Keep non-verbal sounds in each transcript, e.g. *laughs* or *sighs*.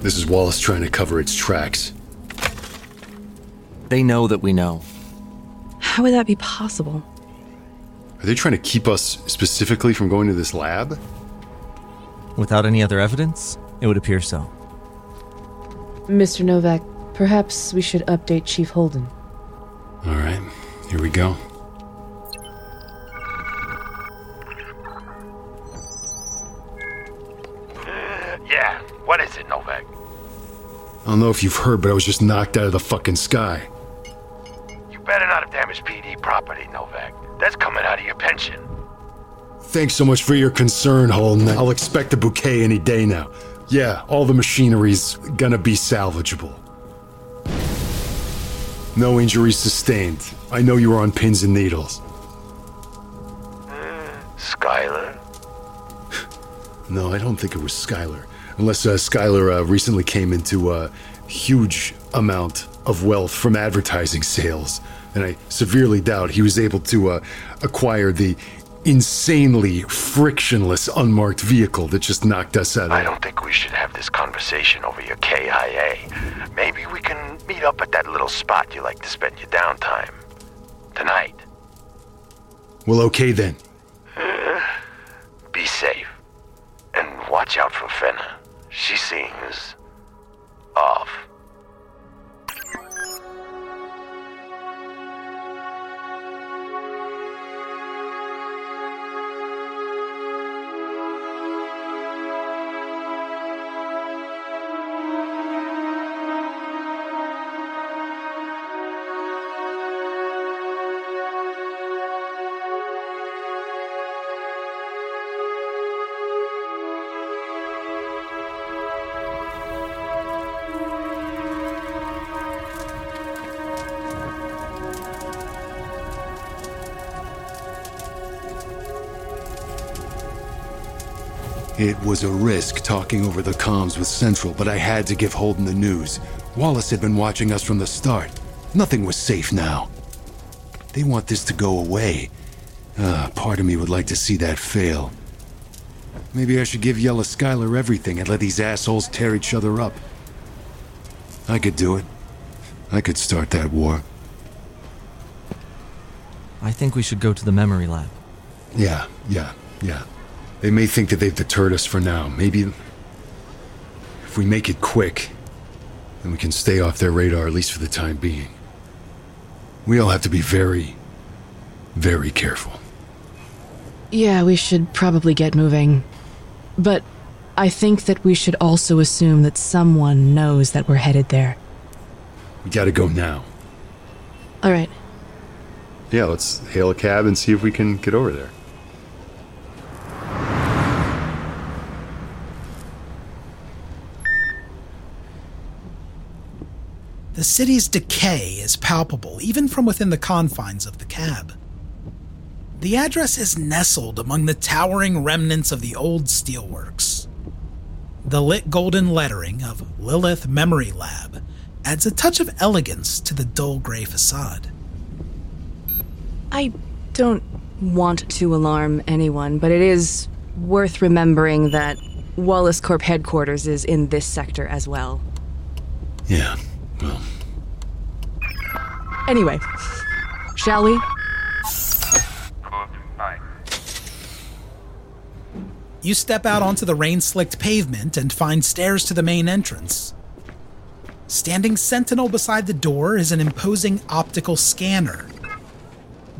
This is Wallace trying to cover its tracks. They know that we know. How would that be possible? Are they trying to keep us specifically from going to this lab? Without any other evidence, it would appear so. Mr. Novak, perhaps we should update Chief Holden. All right, here we go. Yeah, what is it, Novak? I don't know if you've heard, but I was just knocked out of the fucking sky. You better not have damaged PD property, Novak. That's coming out of your pension. Thanks so much for your concern, Holden. I'll expect a bouquet any day now. Yeah, all the machinery's gonna be salvageable. No injuries sustained. I know you were on pins and needles. Hmm, Skylar? No, I don't think it was Skylar. Unless uh, Skylar uh, recently came into a huge amount of wealth from advertising sales. And I severely doubt he was able to uh, acquire the insanely frictionless unmarked vehicle that just knocked us out I don't think we should have this conversation over your KIA. Maybe we can meet up at that little spot you like to spend your downtime. Tonight. Well, okay then. Be safe. And watch out for Fenna. She sings off. It was a risk talking over the comms with Central, but I had to give Holden the news. Wallace had been watching us from the start. Nothing was safe now. They want this to go away. Uh, part of me would like to see that fail. Maybe I should give Yella Skylar everything and let these assholes tear each other up. I could do it. I could start that war. I think we should go to the memory lab. Yeah, yeah, yeah. They may think that they've deterred us for now. Maybe. If we make it quick, then we can stay off their radar at least for the time being. We all have to be very, very careful. Yeah, we should probably get moving. But I think that we should also assume that someone knows that we're headed there. We gotta go now. All right. Yeah, let's hail a cab and see if we can get over there. The city's decay is palpable, even from within the confines of the cab. The address is nestled among the towering remnants of the old steelworks. The lit golden lettering of Lilith Memory Lab adds a touch of elegance to the dull gray facade. I don't want to alarm anyone, but it is worth remembering that Wallace Corp headquarters is in this sector as well. Yeah, well. Anyway, shall we? You step out onto the rain slicked pavement and find stairs to the main entrance. Standing sentinel beside the door is an imposing optical scanner.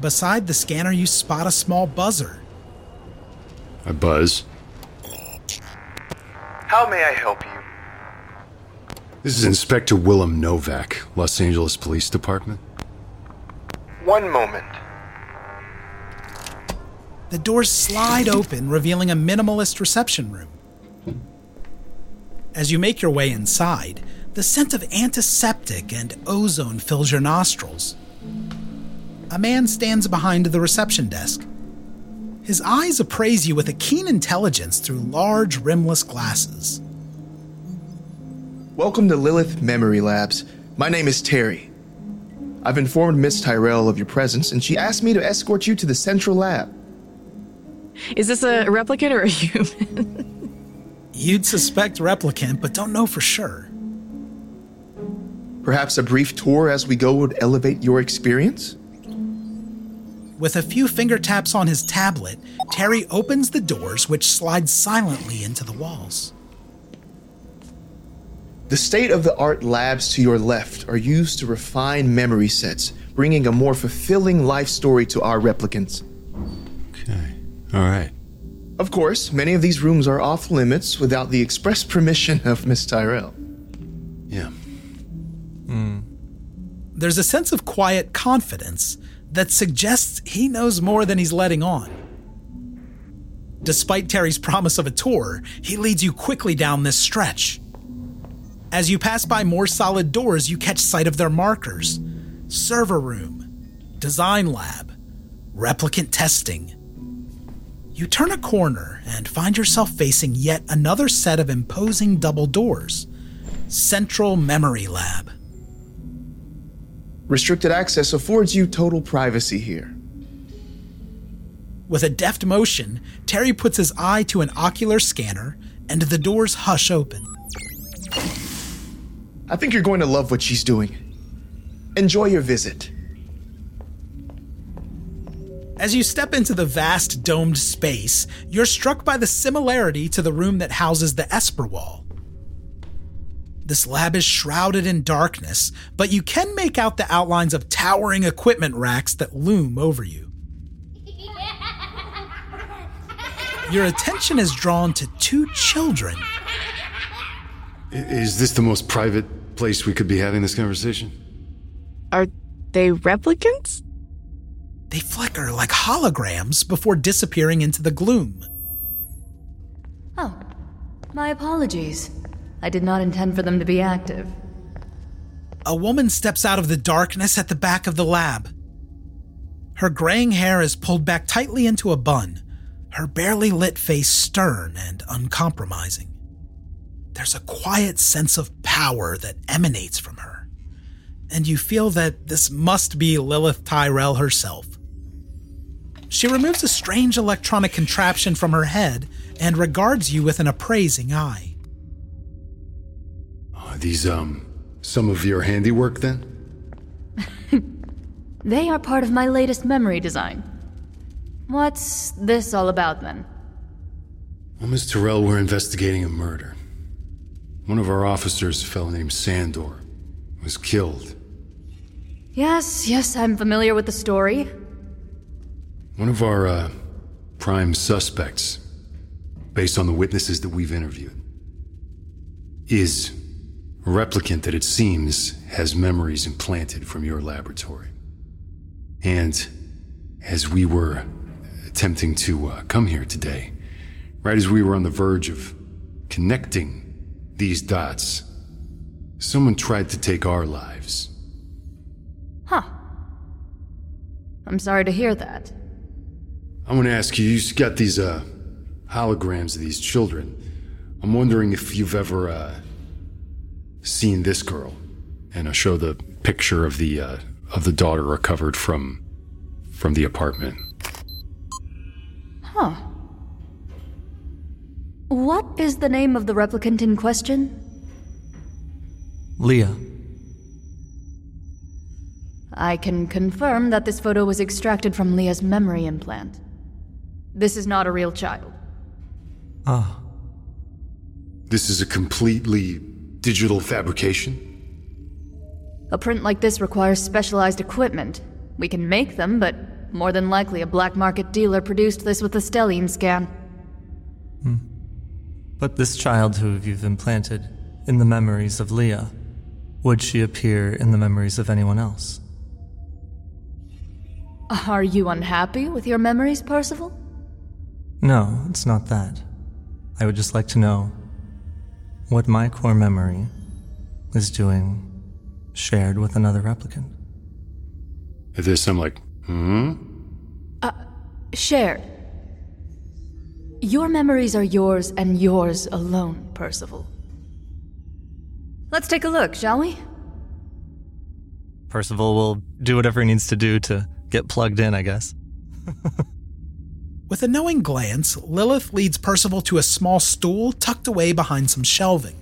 Beside the scanner, you spot a small buzzer. I buzz. How may I help you? This is Inspector Willem Novak, Los Angeles Police Department. One moment. The doors slide open, revealing a minimalist reception room. As you make your way inside, the scent of antiseptic and ozone fills your nostrils. A man stands behind the reception desk. His eyes appraise you with a keen intelligence through large, rimless glasses. Welcome to Lilith Memory Labs. My name is Terry. I've informed Miss Tyrell of your presence, and she asked me to escort you to the central lab. Is this a replicant or a human? You'd suspect replicant, but don't know for sure. Perhaps a brief tour as we go would elevate your experience? With a few finger taps on his tablet, Terry opens the doors, which slide silently into the walls. The state of the art labs to your left are used to refine memory sets, bringing a more fulfilling life story to our replicants. Okay, all right. Of course, many of these rooms are off limits without the express *laughs* permission of Miss Tyrell. Yeah. Hmm. There's a sense of quiet confidence that suggests he knows more than he's letting on. Despite Terry's promise of a tour, he leads you quickly down this stretch. As you pass by more solid doors, you catch sight of their markers server room, design lab, replicant testing. You turn a corner and find yourself facing yet another set of imposing double doors Central Memory Lab. Restricted access affords you total privacy here. With a deft motion, Terry puts his eye to an ocular scanner, and the doors hush open. I think you're going to love what she's doing. Enjoy your visit. As you step into the vast domed space, you're struck by the similarity to the room that houses the Esper Wall. This lab is shrouded in darkness, but you can make out the outlines of towering equipment racks that loom over you. *laughs* Your attention is drawn to two children. Is this the most private place we could be having this conversation? Are they replicants? They flicker like holograms before disappearing into the gloom. Oh, my apologies. I did not intend for them to be active. A woman steps out of the darkness at the back of the lab. Her graying hair is pulled back tightly into a bun, her barely lit face stern and uncompromising. There's a quiet sense of power that emanates from her, and you feel that this must be Lilith Tyrell herself. She removes a strange electronic contraption from her head and regards you with an appraising eye. Are these, um, some of your handiwork then? *laughs* They are part of my latest memory design. What's this all about then? Well, Miss Tyrell, we're investigating a murder. One of our officers, a fellow named Sandor, was killed. Yes, yes, I'm familiar with the story. One of our, uh, prime suspects, based on the witnesses that we've interviewed, is a replicant that it seems has memories implanted from your laboratory. And as we were attempting to uh, come here today, right as we were on the verge of connecting these dots, someone tried to take our lives. Huh. I'm sorry to hear that. I want to ask you, you got these uh, holograms of these children. I'm wondering if you've ever uh, seen this girl, and I'll show the picture of the uh, of the daughter recovered from from the apartment. Huh. What is the name of the replicant in question? Leah. I can confirm that this photo was extracted from Leah's memory implant. This is not a real child. Ah. This is a completely digital fabrication. A print like this requires specialized equipment. We can make them, but more than likely a black market dealer produced this with a stellene scan. But this child who you've implanted in the memories of Leah, would she appear in the memories of anyone else? Are you unhappy with your memories, Percival? No, it's not that. I would just like to know what my core memory is doing shared with another replicant. At this, I'm like, hmm? Uh, shared. Your memories are yours and yours alone, Percival. Let's take a look, shall we? Percival will do whatever he needs to do to get plugged in, I guess. With a knowing glance, Lilith leads Percival to a small stool tucked away behind some shelving.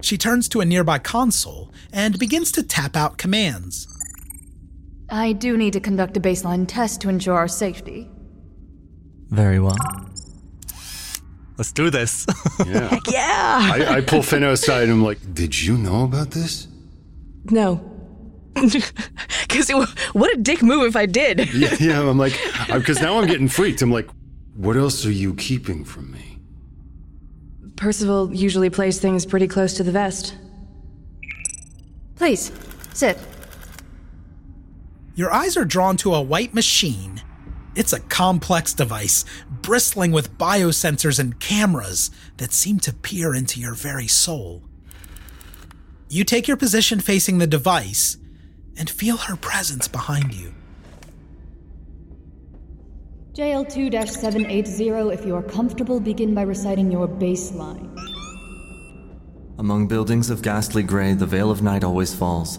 She turns to a nearby console and begins to tap out commands. I do need to conduct a baseline test to ensure our safety. Very well. Let's do this. *laughs* Yeah. Heck yeah! I, I pull Finn aside and I'm like, did you know about this? No. *laughs* Because what a dick move if I did. *laughs* Yeah, yeah I'm like, because now I'm getting freaked. I'm like, what else are you keeping from me? Percival usually plays things pretty close to the vest. Please, sit. Your eyes are drawn to a white machine. It's a complex device, bristling with biosensors and cameras that seem to peer into your very soul. You take your position facing the device and feel her presence behind you. JL2 780, if you are comfortable, begin by reciting your baseline. Among buildings of ghastly gray, the veil of night always falls.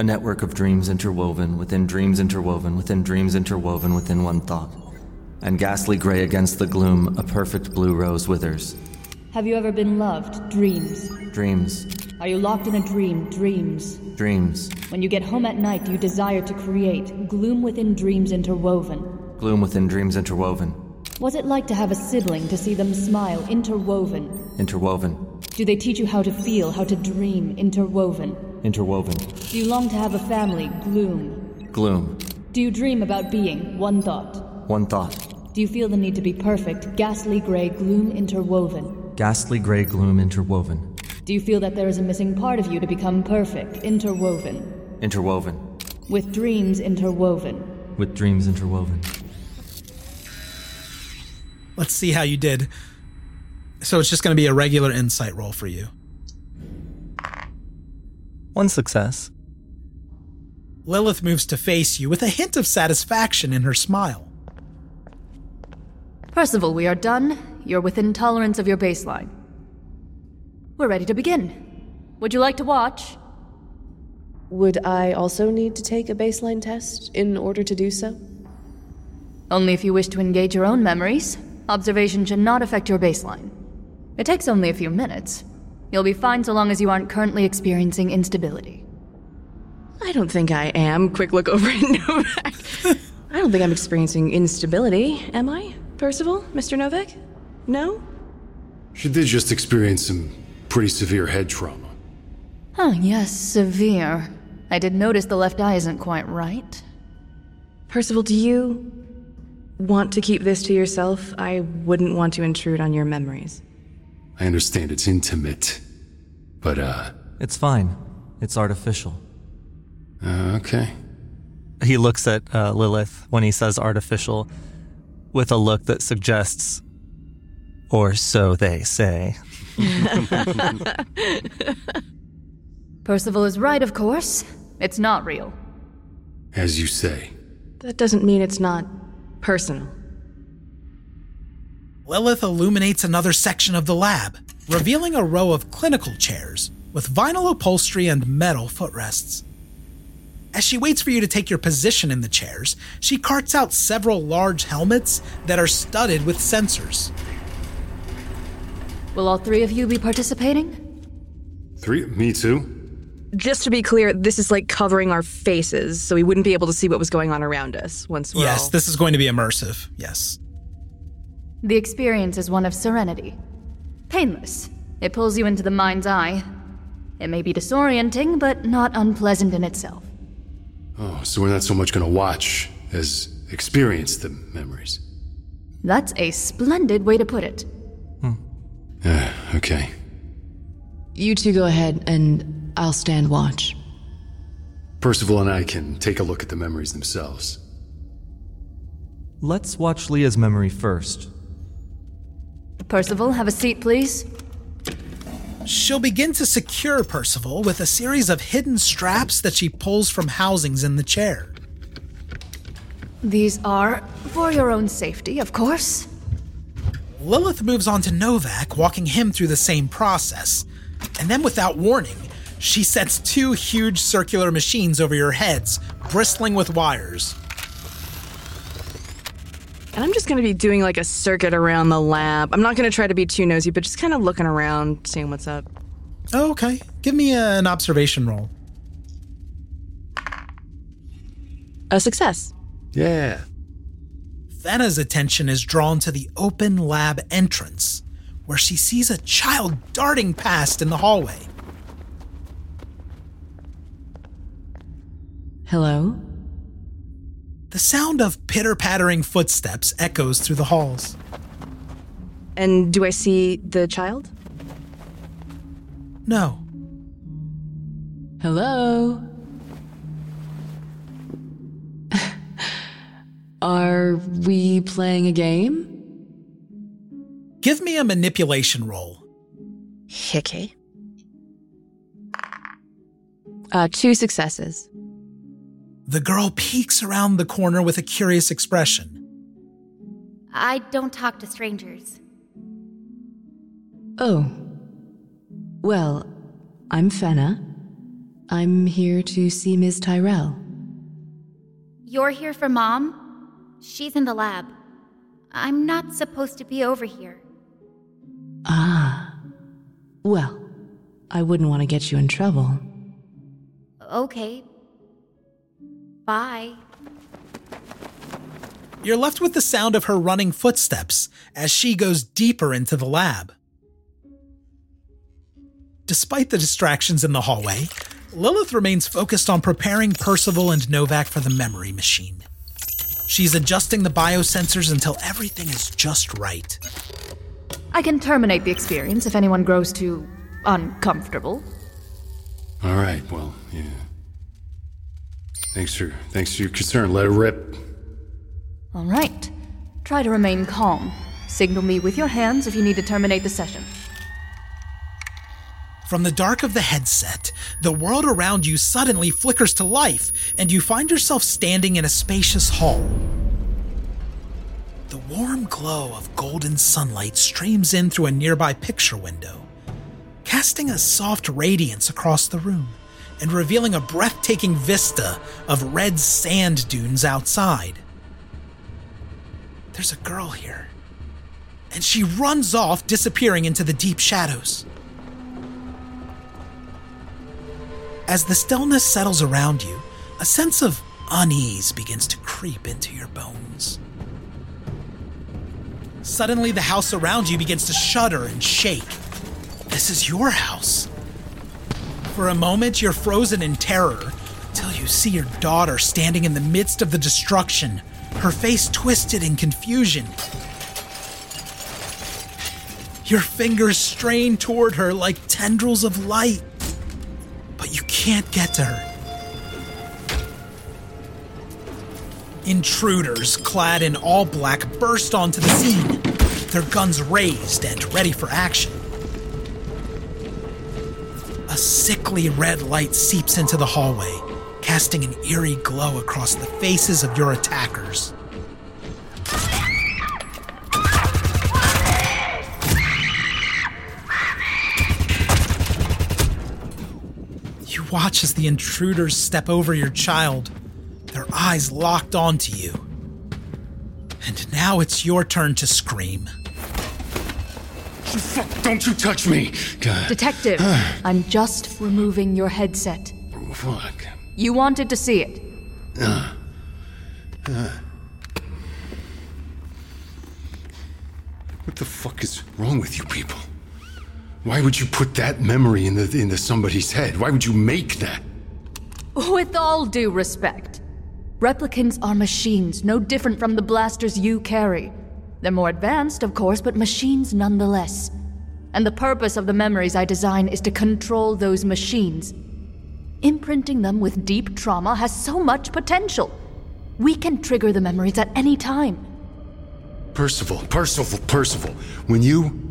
A network of dreams interwoven within dreams interwoven within dreams interwoven within one thought. And ghastly gray against the gloom, a perfect blue rose withers. Have you ever been loved? Dreams. Dreams, Are you locked in a dream? Dreams. dreams, When you get home at night, do you desire to create gloom within dreams interwoven. gloom within dreams interwoven. What's it like to have a sibling to see them smile interwoven? Interwoven. Do they teach you how to feel, how to dream interwoven? Interwoven. Do you long to have a family gloom? Gloom. Do you dream about being one thought? One thought. Do you feel the need to be perfect, ghastly gray gloom interwoven? Ghastly gray gloom interwoven. Do you feel that there is a missing part of you to become perfect, interwoven? Interwoven. With dreams interwoven. With dreams interwoven. Let's see how you did. So it's just going to be a regular insight roll for you. One success. Lilith moves to face you with a hint of satisfaction in her smile. Percival, we are done. You're within tolerance of your baseline. We're ready to begin. Would you like to watch? Would I also need to take a baseline test in order to do so? Only if you wish to engage your own memories. Observation should not affect your baseline. It takes only a few minutes. You'll be fine so long as you aren't currently experiencing instability. I don't think I am. Quick look over at *laughs* Novak. I don't think I'm experiencing instability, am I, Percival, Mr. Novak? No? She did just experience some pretty severe head trauma. Oh, yes, severe. I did notice the left eye isn't quite right. Percival, do you want to keep this to yourself? I wouldn't want to intrude on your memories. I understand it's intimate, but, uh. It's fine. It's artificial. Uh, okay. He looks at uh, Lilith when he says artificial with a look that suggests, or so they say. *laughs* Percival is right, of course. It's not real. As you say. That doesn't mean it's not personal. Lilith illuminates another section of the lab, revealing a row of clinical chairs with vinyl upholstery and metal footrests. As she waits for you to take your position in the chairs, she carts out several large helmets that are studded with sensors. Will all three of you be participating? Three? Me too? Just to be clear, this is like covering our faces, so we wouldn't be able to see what was going on around us once we're Yes, all... this is going to be immersive. Yes. The experience is one of serenity. Painless. It pulls you into the mind's eye. It may be disorienting, but not unpleasant in itself. Oh, so we're not so much gonna watch as experience the memories. That's a splendid way to put it. Uh, okay. You two go ahead, and I'll stand watch. Percival and I can take a look at the memories themselves. Let's watch Leah's memory first. Percival, have a seat, please. She'll begin to secure Percival with a series of hidden straps that she pulls from housings in the chair. These are for your own safety, of course. Lilith moves on to Novak, walking him through the same process. And then, without warning, she sets two huge circular machines over your heads, bristling with wires. And I'm just going to be doing like a circuit around the lab. I'm not going to try to be too nosy, but just kind of looking around, seeing what's up. Oh, okay. Give me a, an observation roll. A success. Yeah. Fenna's attention is drawn to the open lab entrance, where she sees a child darting past in the hallway. Hello? The sound of pitter pattering footsteps echoes through the halls. And do I see the child? No. Hello? *laughs* Are we playing a game? Give me a manipulation roll. Hickey. Uh, two successes. The girl peeks around the corner with a curious expression. I don't talk to strangers. Oh. Well, I'm Fenna. I'm here to see Ms. Tyrell. You're here for Mom? She's in the lab. I'm not supposed to be over here. Ah. Well, I wouldn't want to get you in trouble. Okay. Bye. You're left with the sound of her running footsteps as she goes deeper into the lab. Despite the distractions in the hallway, Lilith remains focused on preparing Percival and Novak for the memory machine. She's adjusting the biosensors until everything is just right. I can terminate the experience if anyone grows too uncomfortable. All right, well, yeah. Thanks for thanks for your concern. Let it rip. All right. Try to remain calm. Signal me with your hands if you need to terminate the session. From the dark of the headset, the world around you suddenly flickers to life, and you find yourself standing in a spacious hall. The warm glow of golden sunlight streams in through a nearby picture window, casting a soft radiance across the room and revealing a breathtaking vista of red sand dunes outside. There's a girl here, and she runs off, disappearing into the deep shadows. As the stillness settles around you, a sense of unease begins to creep into your bones. Suddenly, the house around you begins to shudder and shake. This is your house. For a moment, you're frozen in terror until you see your daughter standing in the midst of the destruction, her face twisted in confusion. Your fingers strain toward her like tendrils of light but you can't get to her. Intruders, clad in all black, burst onto the scene, their guns raised and ready for action. A sickly red light seeps into the hallway, casting an eerie glow across the faces of your attackers. You watch as the intruders step over your child, their eyes locked onto you. And now it's your turn to scream. Fuck, don't you touch me! God. Detective, I'm just removing your headset. Fuck. You wanted to see it. Uh, uh. What the fuck is wrong with you people? Why would you put that memory in the, into somebody's head? Why would you make that? With all due respect, replicants are machines, no different from the blasters you carry. They're more advanced, of course, but machines nonetheless. And the purpose of the memories I design is to control those machines. Imprinting them with deep trauma has so much potential. We can trigger the memories at any time. Percival, Percival, Percival, when you.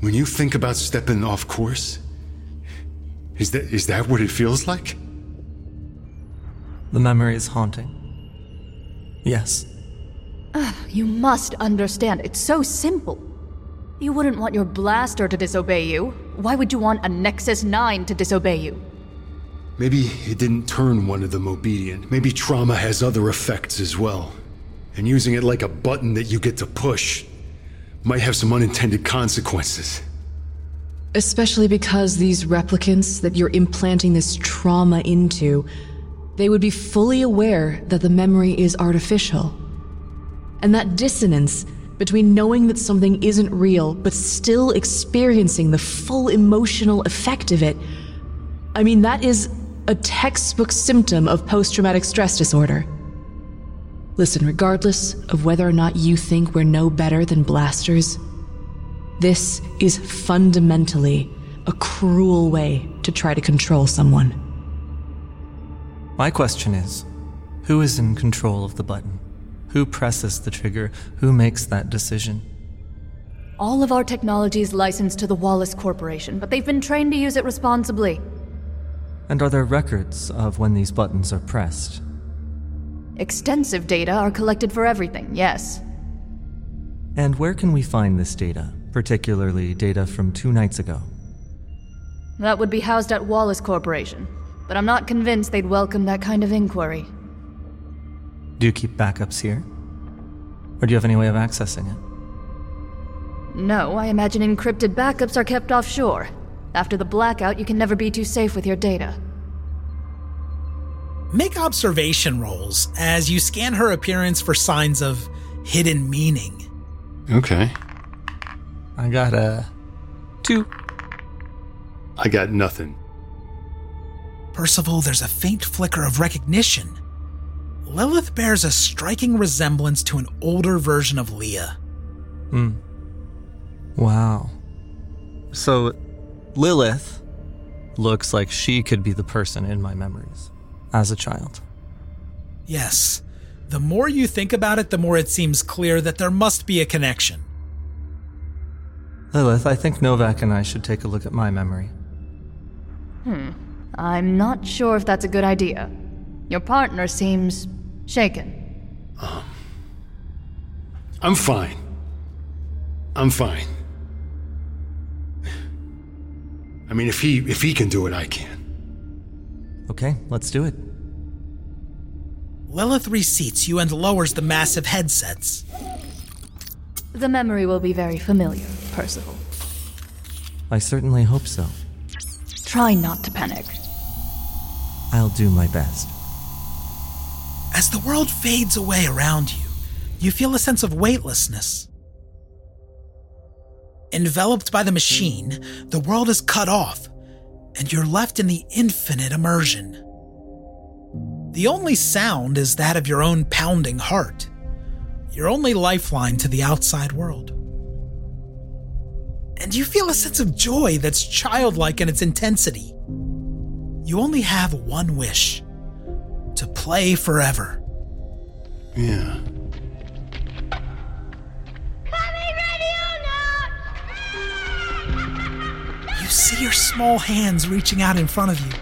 When you think about stepping off course, is that is that what it feels like? The memory is haunting. Yes. Ugh, *sighs* you must understand, it's so simple. You wouldn't want your blaster to disobey you. Why would you want a Nexus 9 to disobey you? Maybe it didn't turn one of them obedient. Maybe trauma has other effects as well. And using it like a button that you get to push might have some unintended consequences. Especially because these replicants that you're implanting this trauma into, they would be fully aware that the memory is artificial. And that dissonance between knowing that something isn't real but still experiencing the full emotional effect of it, I mean, that is a textbook symptom of post traumatic stress disorder. Listen, regardless of whether or not you think we're no better than blasters, this is fundamentally a cruel way to try to control someone. My question is who is in control of the button? Who presses the trigger? Who makes that decision? All of our technology is licensed to the Wallace Corporation, but they've been trained to use it responsibly. And are there records of when these buttons are pressed? Extensive data are collected for everything, yes. And where can we find this data, particularly data from two nights ago? That would be housed at Wallace Corporation, but I'm not convinced they'd welcome that kind of inquiry. Do you keep backups here? Or do you have any way of accessing it? No, I imagine encrypted backups are kept offshore. After the blackout, you can never be too safe with your data. Make observation rolls as you scan her appearance for signs of hidden meaning. Okay. I got a two. I got nothing. Percival, there's a faint flicker of recognition. Lilith bears a striking resemblance to an older version of Leah. Hmm. Wow. So, Lilith looks like she could be the person in my memories as a child. Yes. The more you think about it, the more it seems clear that there must be a connection. Lilith, I think Novak and I should take a look at my memory. Hmm. I'm not sure if that's a good idea. Your partner seems shaken. Um, I'm fine. I'm fine. I mean, if he if he can do it, I can. Okay, let's do it. Lilith reseats you and lowers the massive headsets. The memory will be very familiar, Percival. I certainly hope so. Try not to panic. I'll do my best. As the world fades away around you, you feel a sense of weightlessness. Enveloped by the machine, the world is cut off, and you're left in the infinite immersion. The only sound is that of your own pounding heart, your only lifeline to the outside world. And you feel a sense of joy that's childlike in its intensity. You only have one wish to play forever. Yeah. *laughs* You see your small hands reaching out in front of you,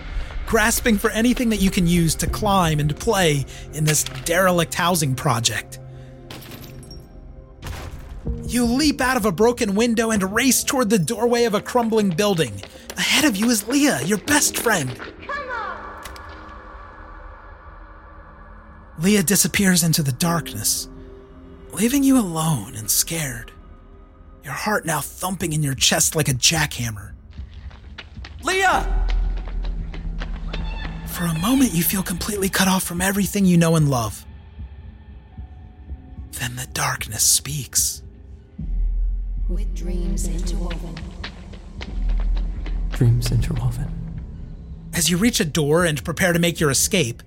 grasping for anything that you can use to climb and play in this derelict housing project. You leap out of a broken window and race toward the doorway of a crumbling building. Ahead of you is Leah, your best friend. Leah disappears into the darkness, leaving you alone and scared. Your heart now thumping in your chest like a jackhammer. Leah! For a moment, you feel completely cut off from everything you know and love. Then the darkness speaks. With dreams interwoven. Dreams interwoven. As you reach a door and prepare to make your escape,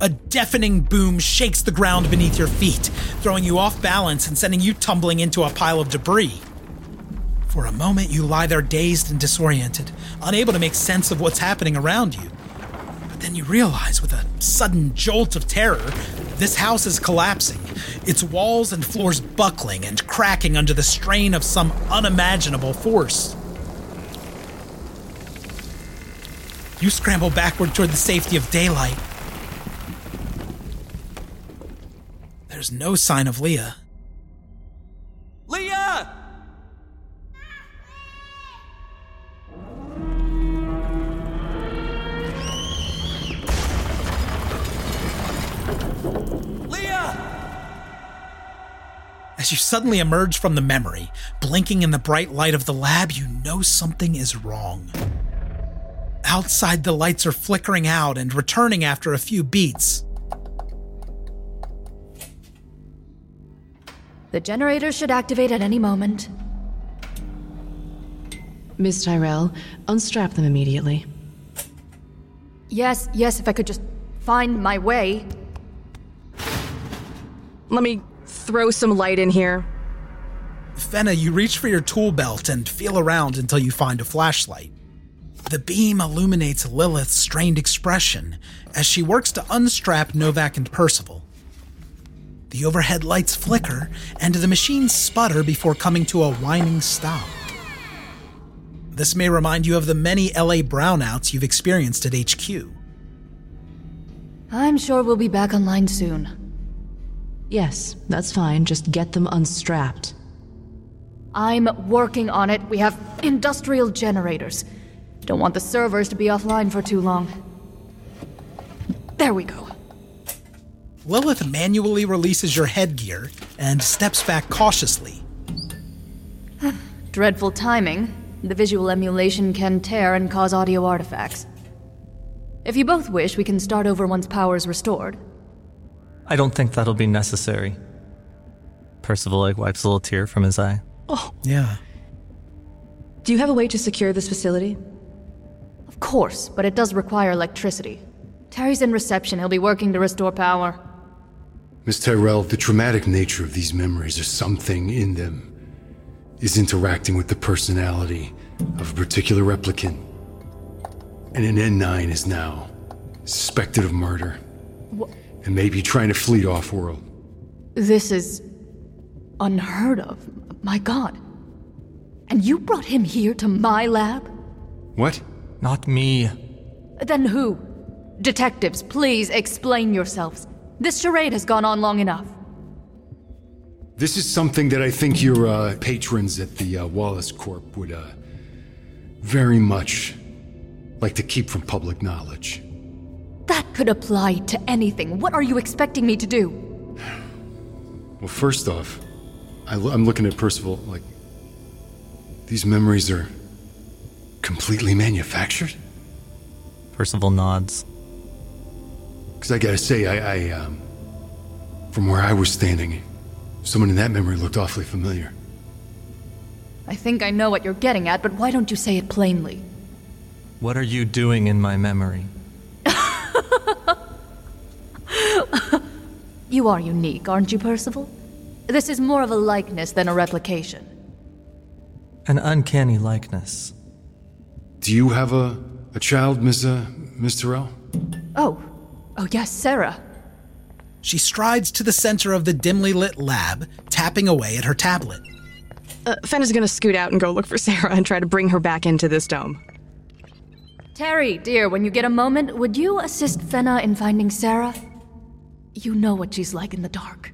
a deafening boom shakes the ground beneath your feet, throwing you off balance and sending you tumbling into a pile of debris. For a moment, you lie there dazed and disoriented, unable to make sense of what's happening around you. But then you realize, with a sudden jolt of terror, this house is collapsing, its walls and floors buckling and cracking under the strain of some unimaginable force. You scramble backward toward the safety of daylight. There's no sign of Leah. Leah! Leah! As you suddenly emerge from the memory, blinking in the bright light of the lab, you know something is wrong. Outside, the lights are flickering out and returning after a few beats. The generator should activate at any moment. Miss Tyrell, unstrap them immediately. Yes, yes, if I could just find my way. Let me throw some light in here. Fenna, you reach for your tool belt and feel around until you find a flashlight. The beam illuminates Lilith's strained expression as she works to unstrap Novak and Percival. The overhead lights flicker and the machines sputter before coming to a whining stop. This may remind you of the many LA brownouts you've experienced at HQ. I'm sure we'll be back online soon. Yes, that's fine. Just get them unstrapped. I'm working on it. We have industrial generators. Don't want the servers to be offline for too long. There we go. Lilith manually releases your headgear and steps back cautiously. Dreadful timing. The visual emulation can tear and cause audio artifacts. If you both wish, we can start over once power is restored. I don't think that'll be necessary. Percival like wipes a little tear from his eye. Oh. Yeah. Do you have a way to secure this facility? Of course, but it does require electricity. Terry's in reception. He'll be working to restore power. Miss Tyrell, the traumatic nature of these memories or something in them is interacting with the personality of a particular replicant. And an N9 is now suspected of murder. Wh- And maybe trying to flee off world. This is unheard of. My god. And you brought him here to my lab? What? Not me. Then who? Detectives, please explain yourselves. This charade has gone on long enough. This is something that I think your uh, patrons at the uh, Wallace Corp would uh, very much like to keep from public knowledge. That could apply to anything. What are you expecting me to do? Well, first off, I, am looking at Percival like these memories are completely manufactured. Percival nods. Because I gotta say, I, I um, from where I was standing, someone in that memory looked awfully familiar. I think I know what you're getting at, but why don't you say it plainly? What are you doing in my memory? *laughs* You are unique, aren't you, Percival? This is more of a likeness than a replication. An uncanny likeness. Do you have a, a child, Miss, uh, Miss Tyrell? Oh, oh yes, Sarah. She strides to the center of the dimly lit lab, tapping away at her tablet. Uh, Fenna's gonna scoot out and go look for Sarah and try to bring her back into this dome. Terry, dear, when you get a moment, would you assist Fenna in finding Sarah? You know what she's like in the dark.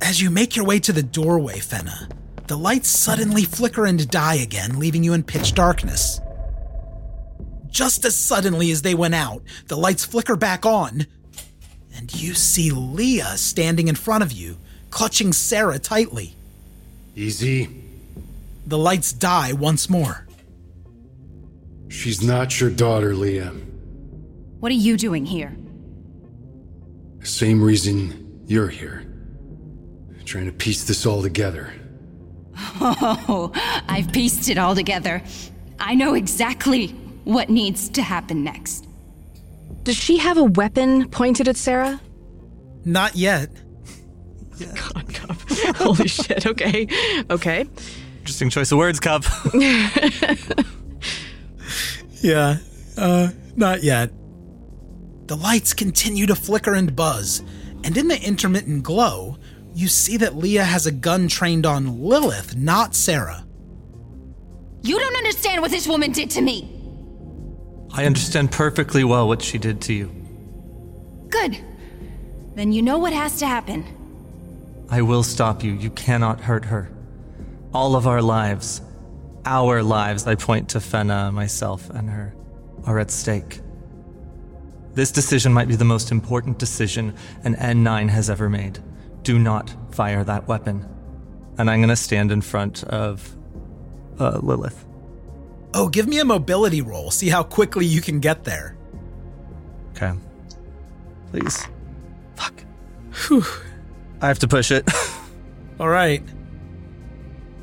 As you make your way to the doorway, Fenna, the lights suddenly flicker and die again, leaving you in pitch darkness. Just as suddenly as they went out, the lights flicker back on, and you see Leah standing in front of you, clutching Sarah tightly. Easy. The lights die once more. She's not your daughter, Leah. What are you doing here? The same reason you're here. Trying to piece this all together. *laughs* Oh, I've pieced it all together. I know exactly what needs to happen next. Does she have a weapon pointed at Sarah? Not yet. *laughs* God, Cup. *laughs* Holy shit. Okay. Okay. Interesting choice of words, Cup. *laughs* Yeah, uh, not yet. The lights continue to flicker and buzz, and in the intermittent glow, you see that Leah has a gun trained on Lilith, not Sarah. You don't understand what this woman did to me. I understand perfectly well what she did to you. Good. Then you know what has to happen. I will stop you. You cannot hurt her. All of our lives, our lives, I point to Fenna, myself, and her, are at stake. This decision might be the most important decision an N9 has ever made. Do not fire that weapon. And I'm gonna stand in front of uh, Lilith. Oh, give me a mobility roll, see how quickly you can get there. Okay. Please. Fuck. Whew. I have to push it. *laughs* All right.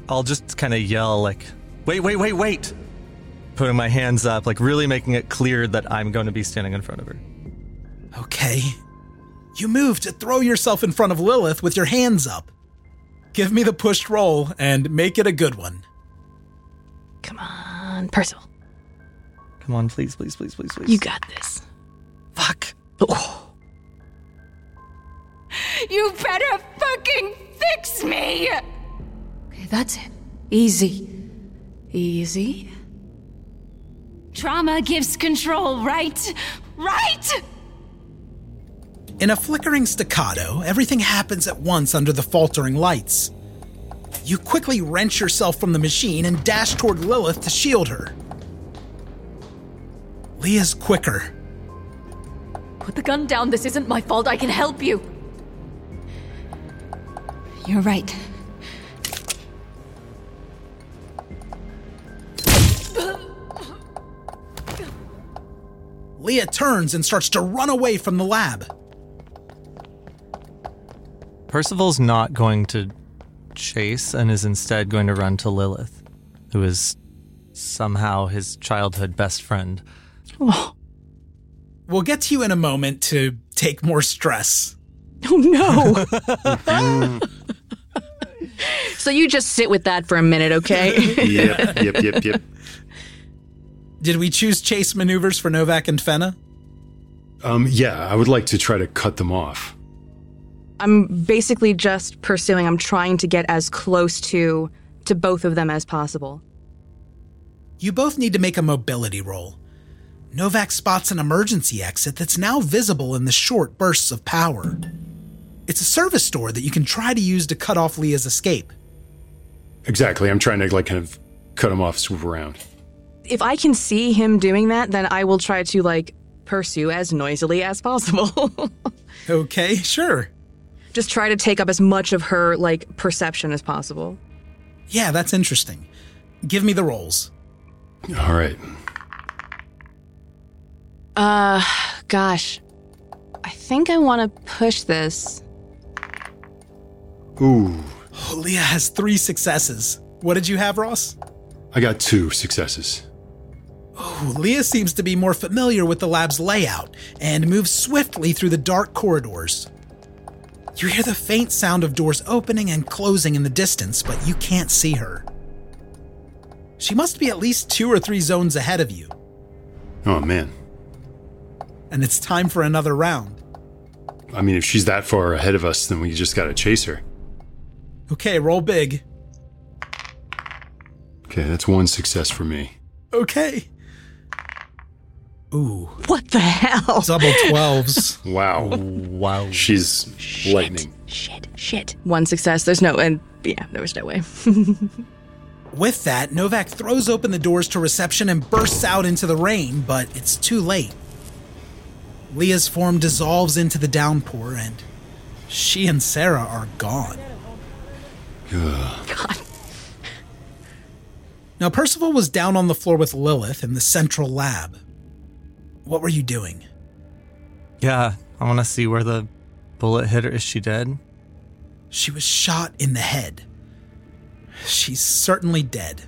I'll just kind of yell, like, wait, wait, wait, wait! Putting my hands up, like really making it clear that I'm going to be standing in front of her. Okay. You move to throw yourself in front of Lilith with your hands up. Give me the pushed roll and make it a good one. Come on, Percival. Come on, please, please, please, please, please. You got this. Fuck. *gasps* You better fucking fix me! Okay, that's it. Easy. Easy. Trauma gives control, right? Right? In a flickering staccato, everything happens at once under the faltering lights. You quickly wrench yourself from the machine and dash toward Lilith to shield her. Leah's quicker. Put the gun down. This isn't my fault. I can help you. You're right. Leah turns and starts to run away from the lab. Percival's not going to chase and is instead going to run to Lilith, who is somehow his childhood best friend. Oh. We'll get to you in a moment to take more stress. Oh no. *laughs* so you just sit with that for a minute, okay? *laughs* yep, yep, yep, yep. Did we choose chase maneuvers for Novak and Fenna? Um, yeah, I would like to try to cut them off. I'm basically just pursuing. I'm trying to get as close to to both of them as possible. You both need to make a mobility roll. Novak spots an emergency exit that's now visible in the short bursts of power. It's a service door that you can try to use to cut off Leah's escape. Exactly. I'm trying to like kind of cut him off, swoop around. If I can see him doing that, then I will try to like pursue as noisily as possible. *laughs* okay, sure. Just try to take up as much of her like perception as possible. Yeah, that's interesting. Give me the rolls. All right. Uh, gosh. I think I want to push this. Ooh. Oh, Leah has three successes. What did you have, Ross? I got two successes. Oh, Leah seems to be more familiar with the lab's layout and moves swiftly through the dark corridors. You hear the faint sound of doors opening and closing in the distance, but you can't see her. She must be at least two or three zones ahead of you. Oh, man. And it's time for another round. I mean, if she's that far ahead of us, then we just gotta chase her. Okay, roll big. Okay, that's one success for me. Okay. Ooh. What the hell? Double 12s. *laughs* wow. wow. She's shit, lightning. Shit, shit. One success. There's no, and yeah, there was no way. *laughs* With that, Novak throws open the doors to reception and bursts out into the rain, but it's too late. Leah's form dissolves into the downpour, and she and Sarah are gone. God. Now, Percival was down on the floor with Lilith in the central lab. What were you doing? Yeah, I want to see where the bullet hit her. Is she dead? She was shot in the head. She's certainly dead.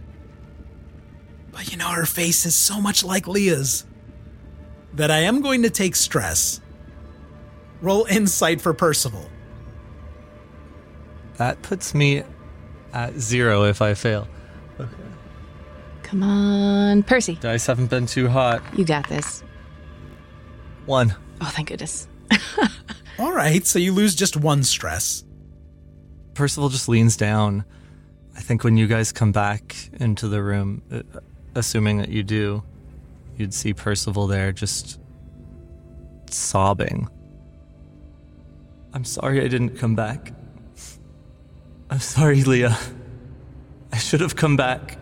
But you know, her face is so much like Leah's that I am going to take stress. Roll insight for Percival. That puts me at zero if I fail. Okay. Come on, Percy. Dice haven't been too hot. You got this. One. Oh, thank goodness. *laughs* All right, so you lose just one stress. Percival just leans down. I think when you guys come back into the room, uh, assuming that you do, you'd see Percival there just sobbing. I'm sorry I didn't come back. I'm sorry, Leah. I should have come back.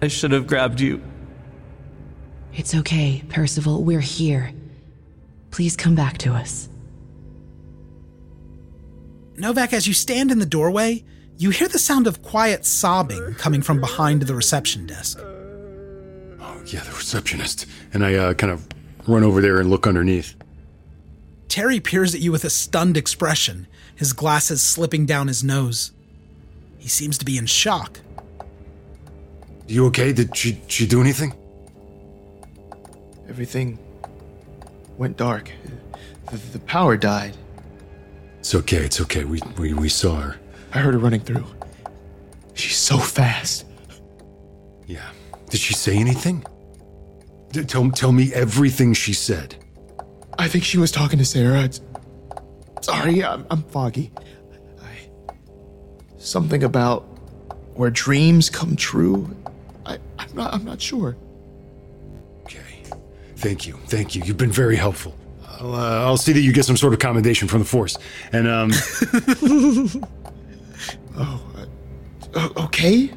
I should have grabbed you. It's okay, Percival. We're here. Please come back to us. Novak, as you stand in the doorway, you hear the sound of quiet sobbing coming from behind the reception desk. Oh, yeah, the receptionist. And I uh, kind of run over there and look underneath. Terry peers at you with a stunned expression, his glasses slipping down his nose. He seems to be in shock. You okay? Did she, she do anything? Everything went dark. The, the power died. It's okay, it's okay. We, we, we saw her. I heard her running through. She's so fast. Yeah. Did she say anything? D- tell, tell me everything she said. I think she was talking to Sarah. It's, sorry, I'm, I'm foggy. I, something about where dreams come true. I, I'm not. I'm not sure. Okay. Thank you. Thank you. You've been very helpful. I'll, uh, I'll see that you get some sort of commendation from the Force. And, um. *laughs* oh. Uh, okay?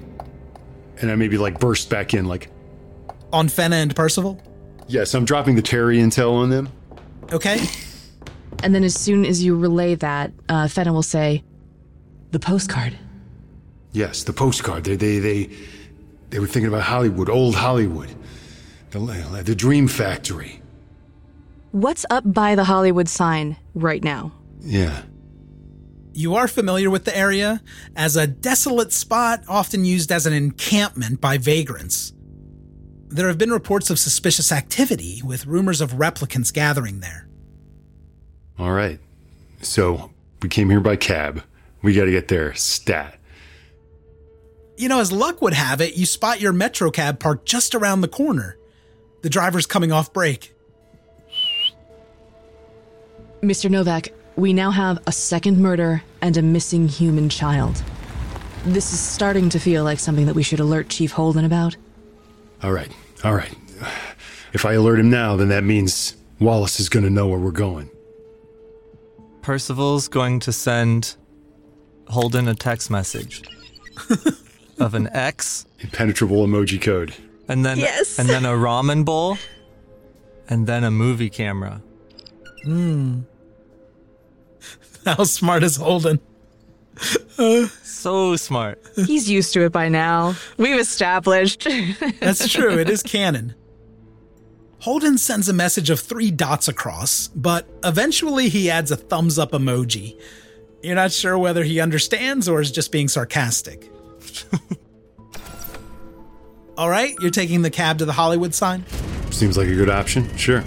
And I maybe, like, burst back in, like. On Fenna and Percival? Yes, I'm dropping the Terry intel on them. Okay. And then as soon as you relay that, uh, Fenna will say, The postcard. Yes, the postcard. They, they, they, they were thinking about Hollywood, old Hollywood, the, the Dream Factory. What's up by the Hollywood sign right now? Yeah. You are familiar with the area as a desolate spot often used as an encampment by vagrants. There have been reports of suspicious activity with rumors of replicants gathering there. All right. So we came here by cab. We got to get there stat. You know, as luck would have it, you spot your Metro cab parked just around the corner. The driver's coming off break. Mr. Novak, we now have a second murder and a missing human child. This is starting to feel like something that we should alert Chief Holden about. All right. All right. If I alert him now, then that means Wallace is going to know where we're going. Percival's going to send Holden a text message *laughs* of an X, Impenetrable emoji code. And then Yes. and then a ramen bowl, and then a movie camera. Hmm. How smart is Holden? So smart. He's used to it by now. We've established. *laughs* That's true, it is canon. Holden sends a message of three dots across, but eventually he adds a thumbs up emoji. You're not sure whether he understands or is just being sarcastic. *laughs* All right, you're taking the cab to the Hollywood sign? Seems like a good option. Sure.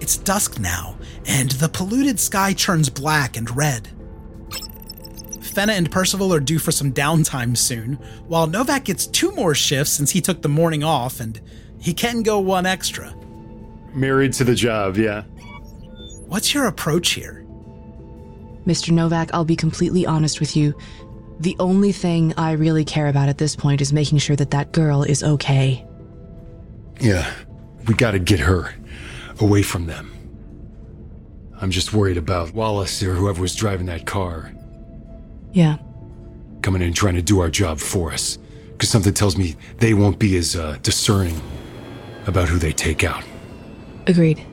It's dusk now, and the polluted sky turns black and red. Fenna and Percival are due for some downtime soon, while Novak gets two more shifts since he took the morning off, and he can go one extra. Married to the job, yeah. What's your approach here? Mr. Novak, I'll be completely honest with you. The only thing I really care about at this point is making sure that that girl is okay. Yeah. We got to get her away from them. I'm just worried about Wallace or whoever was driving that car Yeah. coming in trying to do our job for us. Because something tells me they won't be as uh, discerning about who they take out. Agreed.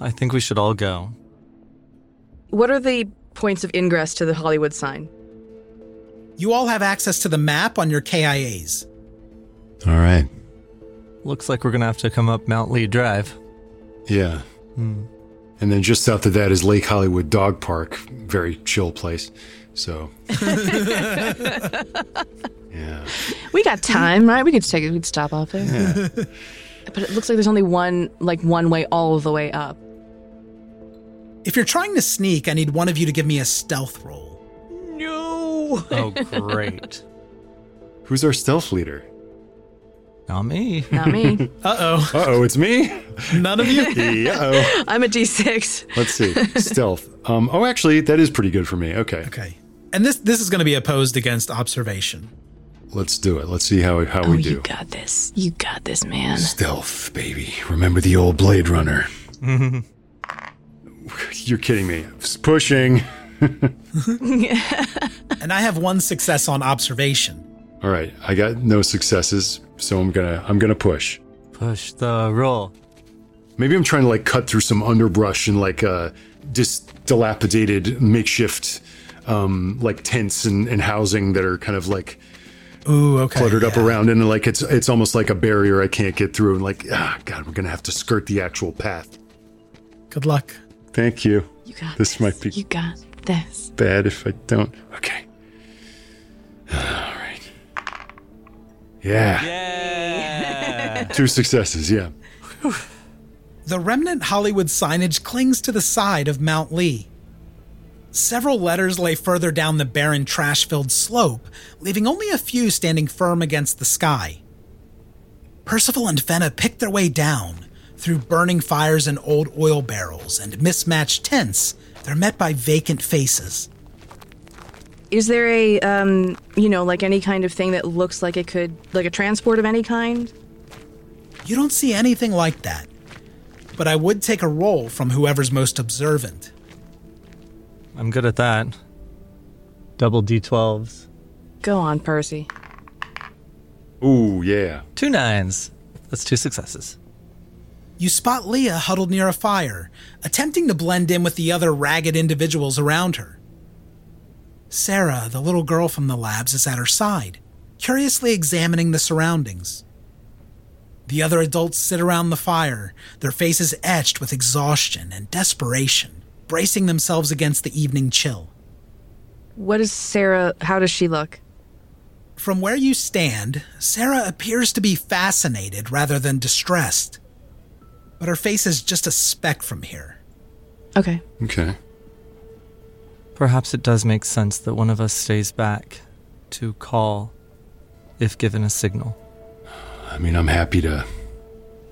I think we should all go. What are the points of ingress to the Hollywood sign? You all have access to the map on your KIAs. All right. Looks like we're gonna have to come up Mount Lee Drive. Yeah. Hmm. And then just south of that is Lake Hollywood Dog Park. Very chill place. So, *laughs* yeah. We got time, right? We could take it. We'd stop off there. Yeah. But it looks like there's only one, like one way all the way up. If you're trying to sneak, I need one of you to give me a stealth roll. No. Oh, great. *laughs* Who's our stealth leader? Not me. Not me. *laughs* Uh oh. Uh oh, it's me? None of you? *laughs* yeah. Oh. I'm a D6. Let's see. Stealth. Um. Oh, actually, that is pretty good for me. Okay. Okay. And this this is going to be opposed against observation. Let's do it. Let's see how how oh, we you do. got this. You got this, man. Stealth, baby. Remember the old Blade Runner. *laughs* You're kidding me. It's pushing. *laughs* And I have one success on observation. All right. I got no successes, so I'm gonna I'm gonna push. Push the roll. Maybe I'm trying to like cut through some underbrush and like uh dis dilapidated makeshift um like tents and, and housing that are kind of like Ooh, okay. cluttered up around and like it's it's almost like a barrier I can't get through and like ah god we're gonna have to skirt the actual path. Good luck. Thank you. You got this might be You got this. bad if I don't. Okay. *sighs* All right. Yeah. Yeah. Two successes. Yeah. *sighs* The remnant Hollywood signage clings to the side of Mount Lee. Several letters lay further down the barren, trash filled slope, leaving only a few standing firm against the sky. Percival and Fenna pick their way down. Through burning fires and old oil barrels and mismatched tents, they're met by vacant faces. Is there a, um, you know, like any kind of thing that looks like it could, like a transport of any kind? You don't see anything like that, but I would take a roll from whoever's most observant. I'm good at that. Double D12s. Go on, Percy. Ooh, yeah. Two nines. That's two successes. You spot Leah huddled near a fire, attempting to blend in with the other ragged individuals around her. Sarah, the little girl from the labs, is at her side. curiously examining the surroundings. The other adults sit around the fire, their faces etched with exhaustion and desperation, bracing themselves against the evening chill. What is Sarah? How does she look? From where you stand, Sarah appears to be fascinated rather than distressed. But her face is just a speck from here. Okay. Okay. Perhaps it does make sense that one of us stays back to call if given a signal. I mean, I'm happy to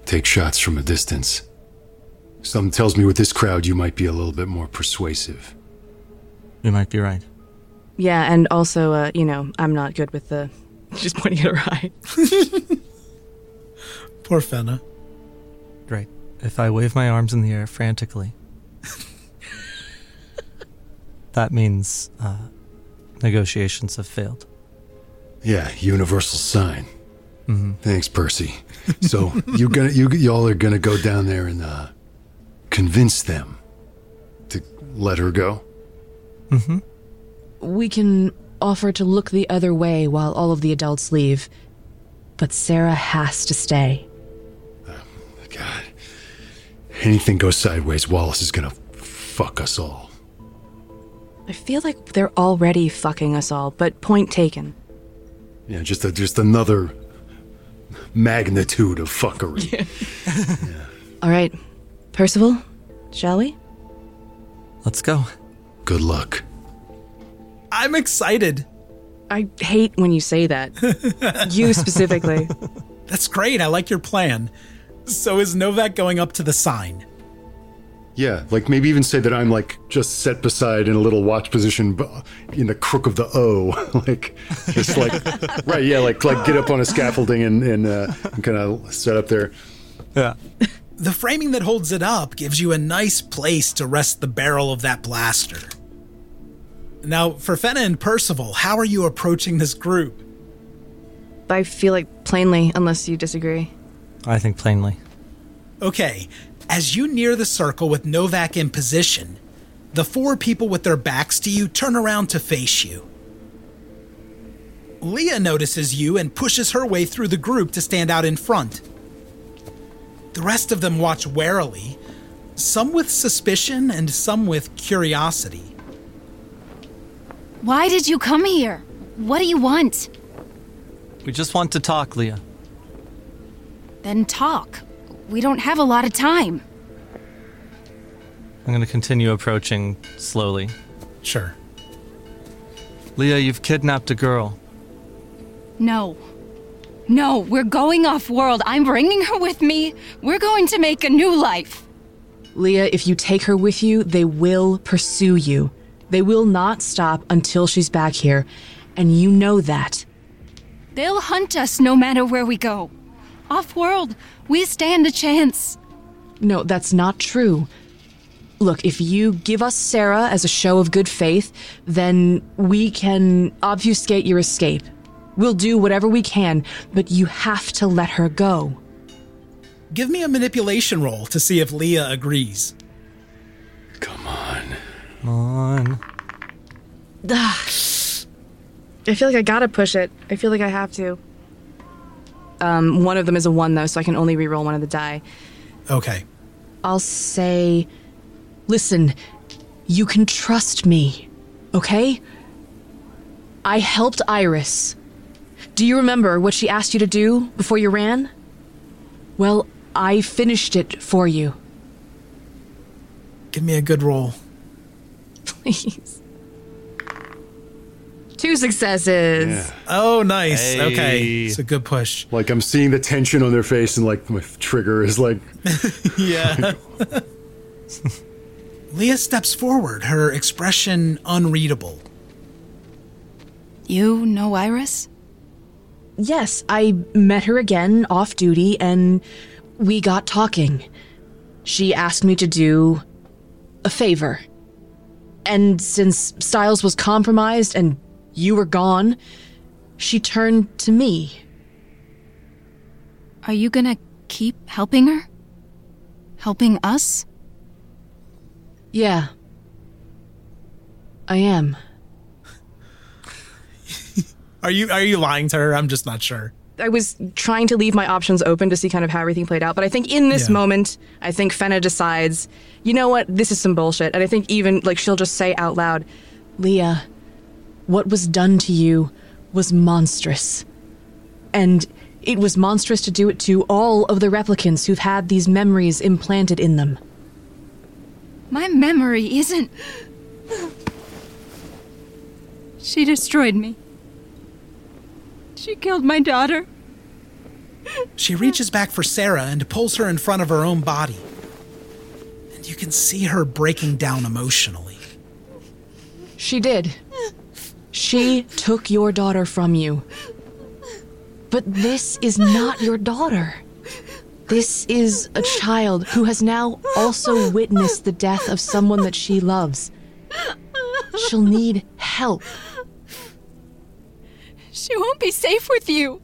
take shots from a distance. Something tells me with this crowd, you might be a little bit more persuasive. You might be right. Yeah, and also, uh, you know, I'm not good with the. *laughs* Just pointing at her eye. Poor Fenna. Great. If I wave my arms in the air frantically, that means uh, negotiations have failed. Yeah, universal sign. Mm-hmm. Thanks, Percy. So you gonna you y'all are gonna go down there and uh, convince them to let her go. Mm-hmm. We can offer to look the other way while all of the adults leave. But Sarah has to stay. God, anything goes sideways, Wallace is gonna fuck us all. I feel like they're already fucking us all, but point taken. Yeah, just a, just another magnitude of fuckery. *laughs* All right, Percival, shall we? Let's go. Good luck. I'm excited. I hate when you say that. *laughs* you specifically. That's great. I like your plan. So is Novak going up to the sign? Yeah, like maybe even say that I'm like just set beside in a little watch position bu- in the crook of the O, *laughs* like just like *laughs* right, yeah, like like get up on a scaffolding and and, uh, and kind of set up there. Yeah. The framing that holds it up gives you a nice place to rest the barrel of that blaster. Now, for Fenna and Percival, how are you approaching this group? I feel like plainly, unless you disagree. I think plainly. Okay, as you near the circle with Novak in position, the four people with their backs to you turn around to face you. Leah notices you and pushes her way through the group to stand out in front. The rest of them watch warily, some with suspicion and some with curiosity. Why did you come here? What do you want? We just want to talk, Leah. Then talk. We don't have a lot of time. I'm going to continue approaching slowly. Sure. Leah, you've kidnapped a girl. No. No, we're going off world. I'm bringing her with me. We're going to make a new life. Leah, if you take her with you, they will pursue you. They will not stop until she's back here, and you know that. They'll hunt us no matter where we go. Off world, we stand a chance. No, that's not true. Look, if you give us Sarah as a show of good faith, then we can obfuscate your escape. We'll do whatever we can, but you have to let her go. Give me a manipulation roll to see if Leah agrees. Come on. Come on. Ugh. *sighs* I feel like I gotta push it. I feel like I have to. Um, one of them is a one though, so I can only reroll one of the die. Okay. I'll say, listen, you can trust me, okay? I helped Iris. Do you remember what she asked you to do before you ran? Well, I finished it for you. Give me a good roll. *laughs* Please. Two successes. Yeah. Oh, nice. Hey. Okay. It's a good push. Like I'm seeing the tension on their face, and like my trigger is like, *laughs* yeah. *laughs* Leah steps forward, her expression unreadable. You know Iris? Yes, I met her again off duty and we got talking. She asked me to do a favor. And since Styles was compromised and you were gone, she turned to me. Are you gonna keep helping her? Helping us? Yeah. I am. *laughs* Are you are you lying to her? I'm just not sure. I was trying to leave my options open to see kind of how everything played out, but I think in this Yeah. moment, I think Fenna decides, you know what, this is some bullshit. And I think even like she'll just say out loud, Leah, what was done to you was monstrous. And it was monstrous to do it to all of the replicants who've had these memories implanted in them. My memory isn't. She destroyed me. She killed my daughter. She reaches back for Sarah and pulls her in front of her own body. And you can see her breaking down emotionally. She did. She took your daughter from you. But this is not your daughter. This is a child who has now also witnessed the death of someone that she loves. She'll need help. She won't be safe with you.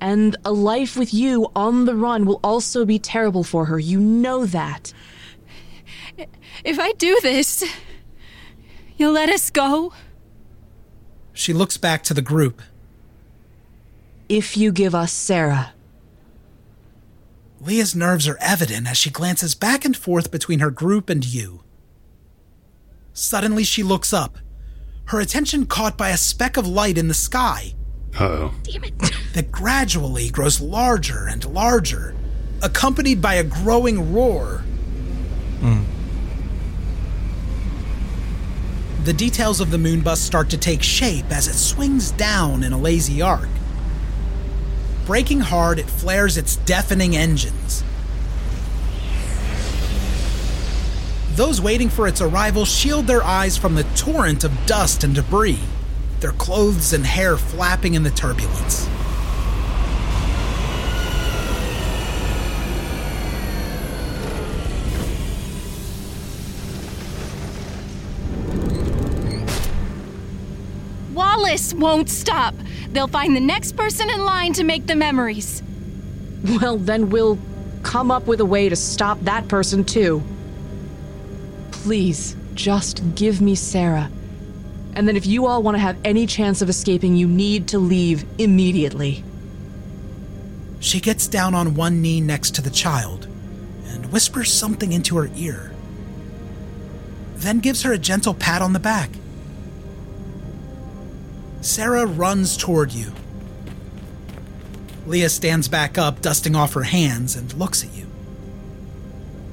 And a life with you on the run will also be terrible for her. You know that. If I do this, you'll let us go? She looks back to the group. If you give us Sarah. Leah's nerves are evident as she glances back and forth between her group and you. Suddenly, she looks up, her attention caught by a speck of light in the sky Uh-oh. *laughs* that gradually grows larger and larger, accompanied by a growing roar. Hmm. The details of the moon bus start to take shape as it swings down in a lazy arc. Braking hard, it flares its deafening engines. Those waiting for its arrival shield their eyes from the torrent of dust and debris, their clothes and hair flapping in the turbulence. Wallace won't stop. They'll find the next person in line to make the memories. Well, then we'll come up with a way to stop that person too. Please, just give me Sarah. And then if you all want to have any chance of escaping, you need to leave immediately. She gets down on one knee next to the child and whispers something into her ear. Then gives her a gentle pat on the back. Sarah runs toward you. Leah stands back up, dusting off her hands, and looks at you.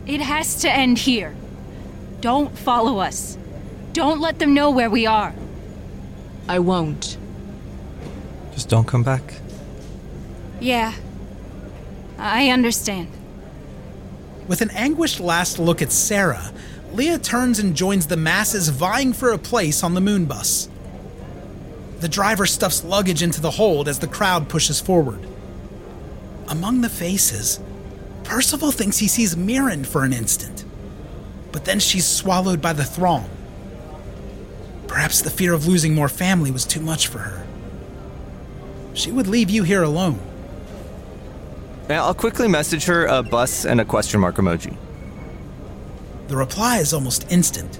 It has to end here. Don't follow us. Don't let them know where we are. I won't. Just don't come back. Yeah. I understand. With an anguished last look at Sarah, Leah turns and joins the masses vying for a place on the moon bus. The driver stuffs luggage into the hold as the crowd pushes forward. Among the faces, Percival thinks he sees Mirren for an instant, but then she's swallowed by the throng. Perhaps the fear of losing more family was too much for her. She would leave you here alone. Yeah, I'll quickly message her a bus and a question mark emoji. The reply is almost instant.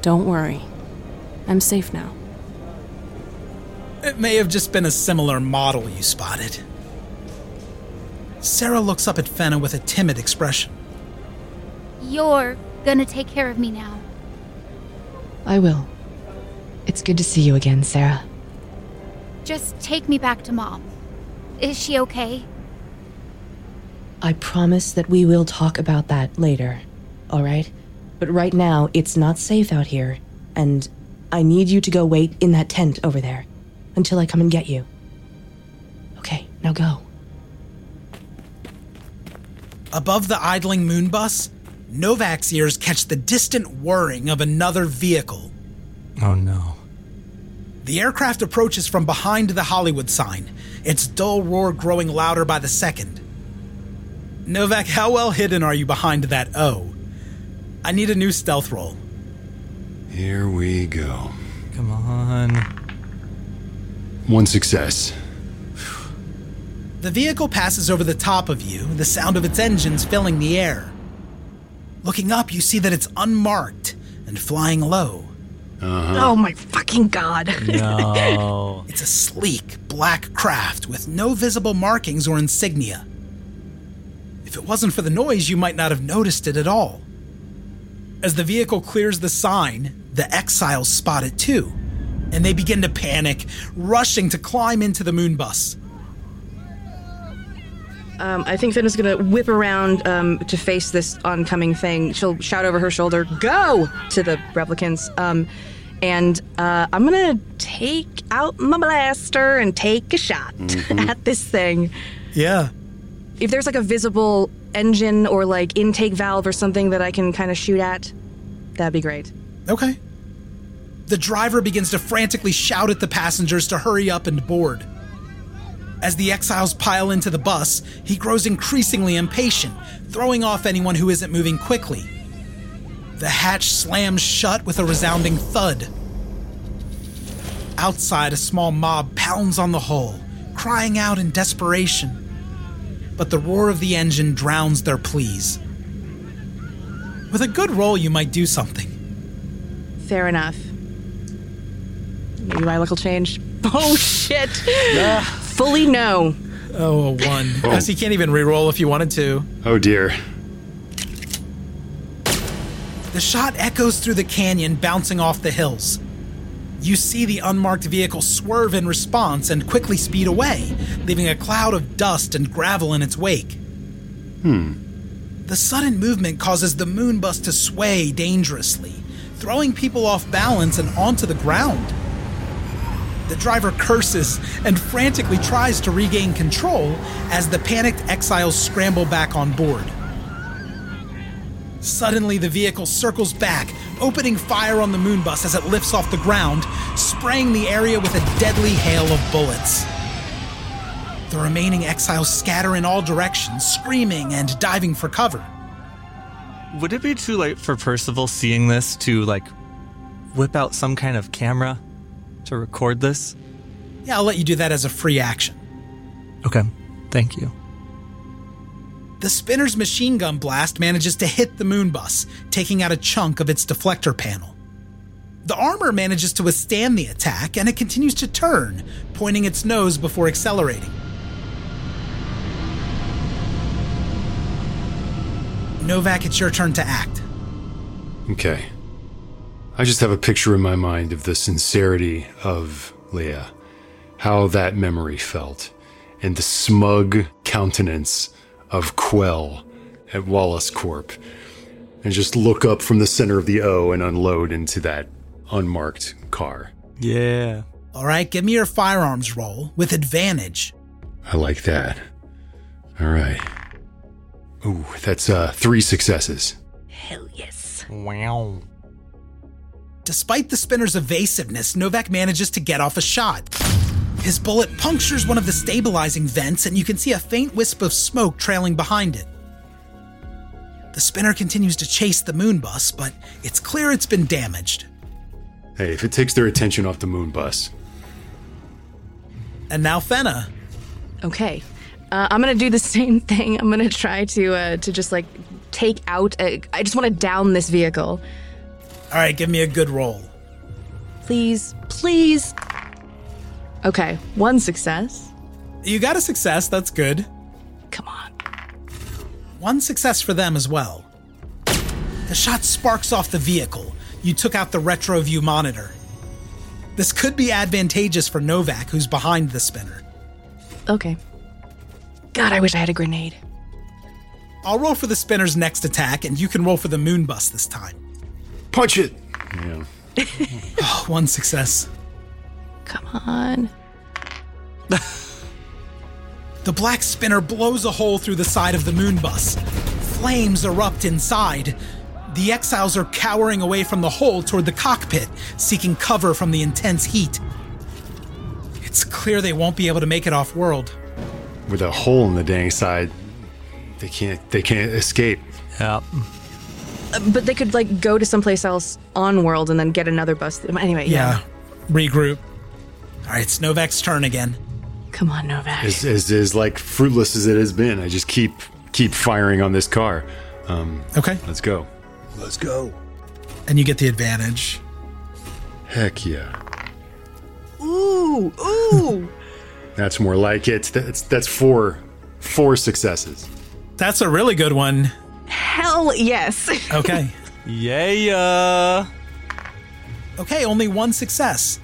Don't worry. I'm safe now. It may have just been a similar model you spotted. Sarah looks up at Fenna with a timid expression. You're gonna take care of me now. I will. It's good to see you again, Sarah. Just take me back to mom. Is she okay? I promise that we will talk about that later, alright? But right now, it's not safe out here, and I need you to go wait in that tent over there until I come and get you. Okay, now go. Above the idling moon bus, Novak's ears catch the distant whirring of another vehicle. Oh no. The aircraft approaches from behind the Hollywood sign, its dull roar growing louder by the second. Novak, how well hidden are you behind that O? I need a new stealth roll. Here we go. Come on. One success. The vehicle passes over the top of you, the sound of its engines filling the air. Looking up, you see that it's unmarked and flying low. Uh-huh. Oh my fucking god. No. *laughs* it's a sleek, black craft with no visible markings or insignia. If it wasn't for the noise, you might not have noticed it at all. As the vehicle clears the sign, the exiles spot it too, and they begin to panic, rushing to climb into the moon bus. Um, I think Finn is gonna whip around um, to face this oncoming thing. She'll shout over her shoulder, "Go!" to the replicants. Um, and uh, I'm gonna take out my blaster and take a shot Mhm. *laughs* at this thing. Yeah. If there's like a visible engine or like intake valve or something that I can kind of shoot at, that'd be great. Okay. The driver begins to frantically shout at the passengers to hurry up and board. As the exiles pile into the bus, he grows increasingly impatient, throwing off anyone who isn't moving quickly. The hatch slams shut with a resounding thud. Outside, a small mob pounds on the hull, crying out in desperation. But the roar of the engine drowns their pleas. With a good roll, you might do something. Fair enough. Maybe my luck will change. *laughs* Oh shit! Fully no. Oh, a one. Guess you can't even reroll if you wanted to. Oh dear. The shot echoes through the canyon, bouncing off the hills. You see the unmarked vehicle swerve in response and quickly speed away, leaving a cloud of dust and gravel in its wake. Hmm. The sudden movement causes the moon bus to sway dangerously, throwing people off balance and onto the ground. The driver curses and frantically tries to regain control as the panicked exiles scramble back on board. Suddenly, the vehicle circles back, opening fire on the moon bus as it lifts off the ground, spraying the area with a deadly hail of bullets. The remaining exiles scatter in all directions, screaming and diving for cover. Would it be too late for Percival seeing this to like whip out some kind of camera to record this? Yeah, I'll let you do that as a free action. Okay. Thank you. The spinner's machine gun blast manages to hit the moon bus, taking out a chunk of its deflector panel. The armor manages to withstand the attack, and it continues to turn, pointing its nose before accelerating. Novak, it's your turn to act. Okay. I just have a picture in my mind of the sincerity of Leah, how that memory felt, and the smug countenance of Quell at Wallace Corp. And just look up from the center of the O and unload into that unmarked car. Yeah. All right, give me your firearms roll with advantage. I like that. All right. Ooh, that's uh three successes. Hell yes. Wow. Despite the spinner's evasiveness, Novak manages to get off a shot. His bullet punctures one of the stabilizing vents, and you can see a faint wisp of smoke trailing behind it. The spinner continues to chase the moon bus, but it's clear it's been damaged. Hey, if it takes their attention off the moon bus. And now Fenna. Okay. Uh, I'm gonna do the *laughs* same thing. I'm gonna try to uh, to just like take out. A, I just want to down this vehicle. All right, give me a good roll. Please, please. Okay, one success. You got a success, that's good. Come on. One success for them as well. The shot sparks off the vehicle. You took out the retro view monitor. This could be advantageous for Novak, who's behind the spinner. Okay. God, I wish I had a grenade. I'll roll for the spinner's next attack, and you can roll for the moon bus this time. Punch it! Yeah. Oh, *sighs* one success. Come on. The black spinner blows a hole through the side of the moon bus. Flames erupt inside. The exiles are cowering away from the hole toward the cockpit, seeking cover from the intense heat. It's clear they won't be able to make it off world. With a hole in the dang side, they can't they can't escape. Yeah. But they could like go to someplace else on world and then get another bus. Anyway, yeah. Regroup. All right, it's Novak's turn again. Come on, Novak. As, as as like fruitless as it has been, I just keep keep firing on this car. Um, okay, let's go. Let's go. And you get the advantage. Heck yeah. Ooh, ooh. *laughs* That's more like it. That's that's four four successes. That's a really good one. Hell yes. *laughs* Okay. Yeah. Okay, only one success.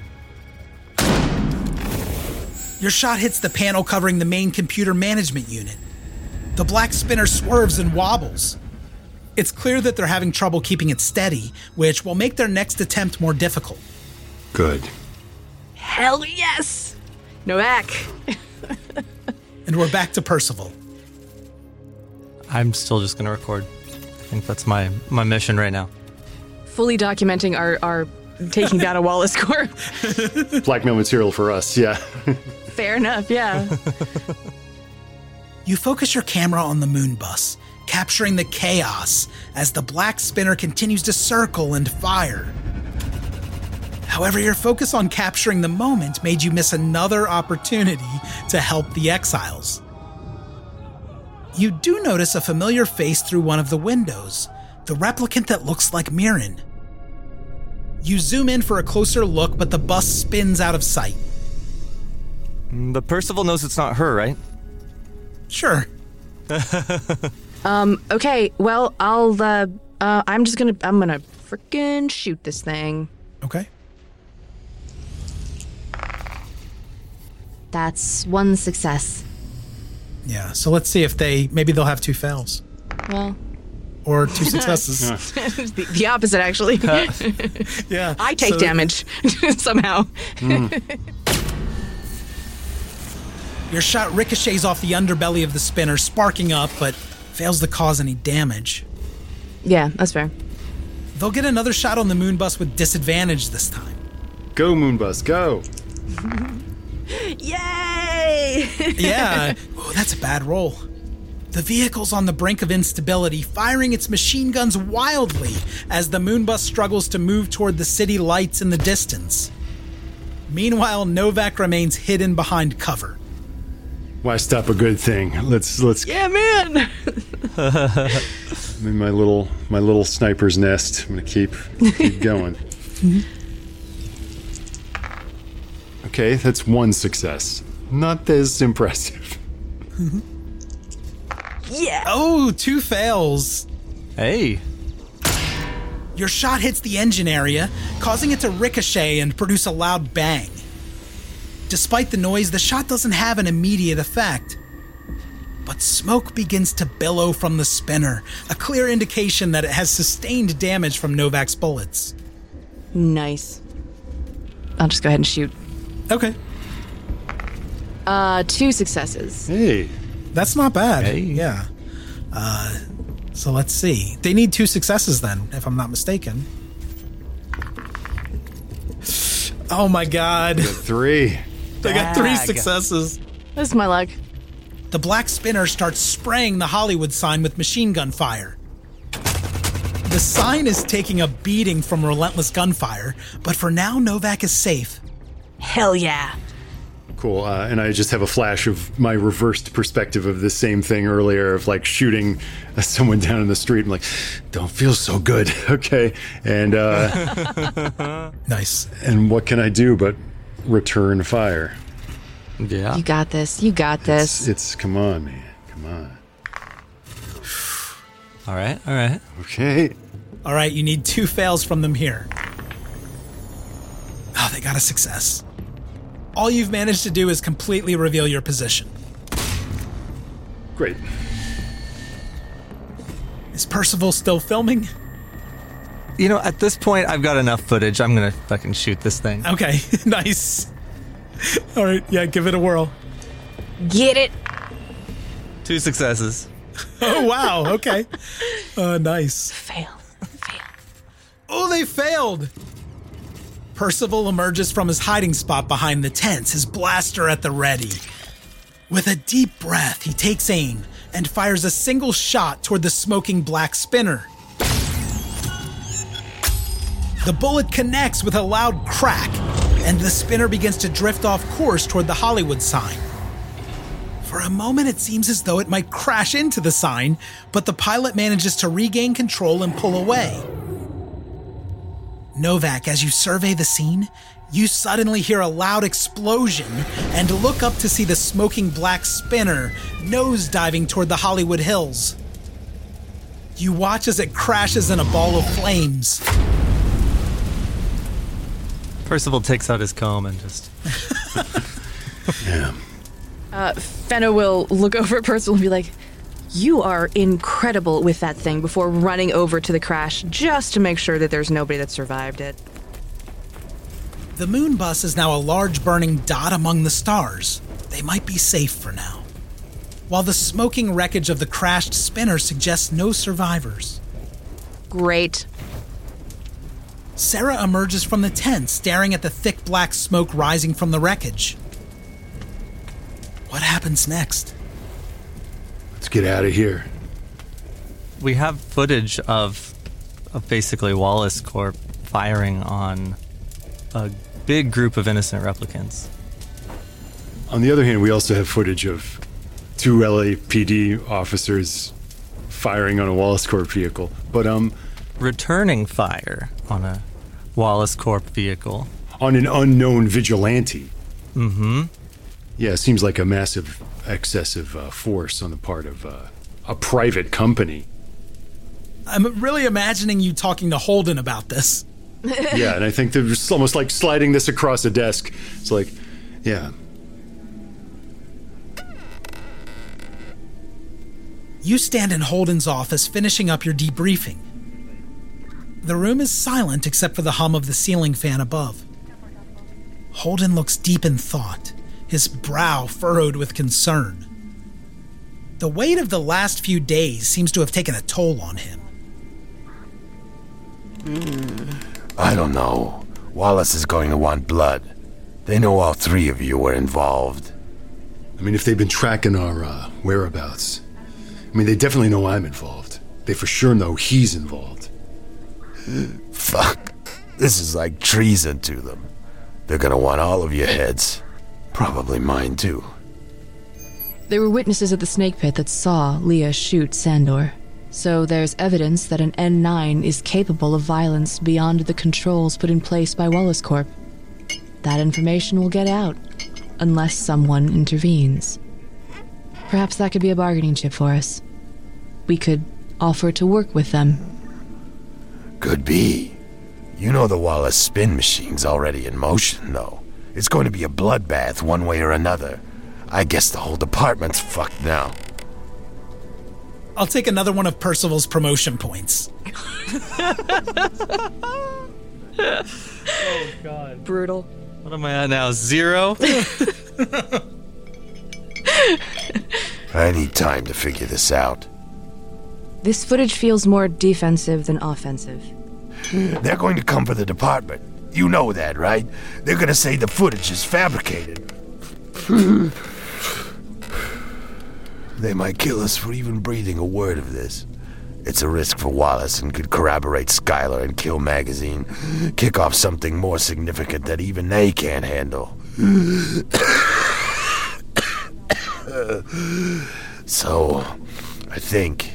Your shot hits the panel covering the main computer management unit. The black spinner swerves and wobbles. It's clear that they're having trouble keeping it steady, which will make their next attempt more difficult. Good. Hell yes. No Novak. *laughs* And we're back to Percival. I'm still just gonna record. I think that's my my mission right now. Fully documenting our, our taking down a Wallace Corp. *laughs* Blackmail material for us, yeah. *laughs* Fair enough, yeah. You focus your camera on the moon bus, capturing the chaos as the black spinner continues to circle and fire. However, your focus on capturing the moment made you miss another opportunity to help the exiles. You do notice a familiar face through one of the windows, the replicant that looks like Mirren. You zoom in for a closer look, but the bus spins out of sight. Mm, But Percival knows it's not her, right? Sure. *laughs* um, okay, well, I'll, uh, uh, I'm just gonna, I'm gonna frickin' shoot this thing. Okay. That's one success. Yeah, so let's see if they maybe they'll have two fails Well, or *laughs* two successes. the, the opposite, actually. *laughs* yeah. I take so- damage *laughs* somehow. Mm. Your shot ricochets off the underbelly of the spinner, sparking up, but fails to cause any damage. yeah, that's fair. They'll get another shot on the moon bus with disadvantage this time. Go, Moonbus, go. Yay! *laughs* Yeah, Ooh, that's a bad roll. The vehicle's on the brink of instability, firing its machine guns wildly as the moonbus struggles to move toward the city lights in the distance. Meanwhile, Novak remains hidden behind cover. Why stop a good thing? Let's let's yeah, man. *laughs* I'm in my little my little sniper's nest. I'm gonna keep keep going. *laughs* Okay, that's one success. Not as impressive. *laughs* Yeah. Oh, two fails. Hey. Your shot hits the engine area, causing it to ricochet and produce a loud bang. Despite the noise, the shot doesn't have an immediate effect. But smoke begins to billow from the spinner, a clear indication that it has sustained damage from Novak's bullets. Nice. I'll just go ahead and shoot. Okay. Uh, two successes. Hey. That's not bad. Hey. Yeah. Uh, so let's see. They need two successes then, if I'm not mistaken. Oh my god. Three. They got three *laughs* Bag. successes. This is my luck. The black spinner starts spraying the Hollywood sign with machine gun fire. The sign is taking a beating from relentless gunfire, but for now, Novak is safe. Hell yeah. Cool. Uh, and I just have a flash of my reversed perspective of the same thing earlier of like shooting uh, someone down in the street. I'm like, don't feel so good. *laughs* Okay. And uh, *laughs* nice. And what can I do but return fire? Yeah. You got this. You got this. It's, it's come on, man. Come on. *sighs* All right. All right. Okay. All right, you need two fails from them here. Oh, they got a success. All you've managed to do is completely reveal your position. Great. Is Percival still filming? You know, at this point, I've got enough footage. I'm gonna fucking shoot this thing. Okay, *laughs* nice. All right, yeah, give it a whirl. Get it. Two successes. *laughs* Oh, wow, okay. Uh, nice. Fail. Fail. Oh, they failed! Percival emerges from his hiding spot behind the tents, his blaster at the ready. With a deep breath, he takes aim and fires a single shot toward the smoking black spinner. The bullet connects with a loud crack, and the spinner begins to drift off course toward the Hollywood sign. For a moment, it seems as though it might crash into the sign, but the pilot manages to regain control and pull away. Novak, as you survey the scene, you suddenly hear a loud explosion and look up to see the smoking black spinner nose diving toward the Hollywood Hills. You watch as it crashes in a ball of flames. Percival takes out his comb and just. *laughs* yeah. Uh, Fenna will look over at Percival and be like, You are incredible with that thing before running over to the crash just to make sure that there's nobody that survived it. The moon bus is now a large burning dot among the stars. They might be safe for now. While the smoking wreckage of the crashed spinner suggests no survivors. Great. Sarah emerges from the tent, staring at the thick black smoke rising from the wreckage. What happens next? Let's get out of here. We have footage of, of basically Wallace Corp firing on a big group of innocent replicants. On the other hand, we also have footage of two LAPD officers firing on a Wallace Corp vehicle. But um returning fire on a Wallace Corp vehicle on an unknown vigilante. Mm-hmm. Yeah, it seems like a massive excessive uh, force on the part of uh, a private company. I'm really imagining you talking to Holden about this. *laughs* yeah, and I think they're almost like sliding this across a desk. It's like, yeah. You stand in Holden's office finishing up your debriefing. The room is silent except for the hum of the ceiling fan above. Holden looks deep in thought, his brow furrowed with concern. The weight of the last few days seems to have taken a toll on him. I don't know. Wallace is going to want blood. They know all three of you were involved. I mean, if they've been tracking our uh, whereabouts, I mean, they definitely know I'm involved. They for sure know he's involved. Fuck. This is like treason to them. They're gonna want all of your heads. Probably mine too. There were witnesses at the snake pit that saw Leah shoot Sandor. So there's evidence that an N9 is capable of violence beyond the controls put in place by Wallace Corp. That information will get out, unless someone intervenes. Perhaps that could be a bargaining chip for us. We could offer to work with them. Could be. You know the Wallace spin machine's already in motion, though. It's going to be a bloodbath one way or another. I guess the whole department's fucked now. I'll take another one of Percival's promotion points. *laughs* oh god. Brutal. What am I at now? Zero? *laughs* I need time to figure this out. This footage feels more defensive than offensive. They're going to come for the department. You know that, right? They're to say the footage is fabricated. *sighs* they might kill us for even breathing a word of this. It's a risk for Wallace and could corroborate Skylar and kill Magazine. Kick off something more significant that even they can't handle. *coughs* so, I think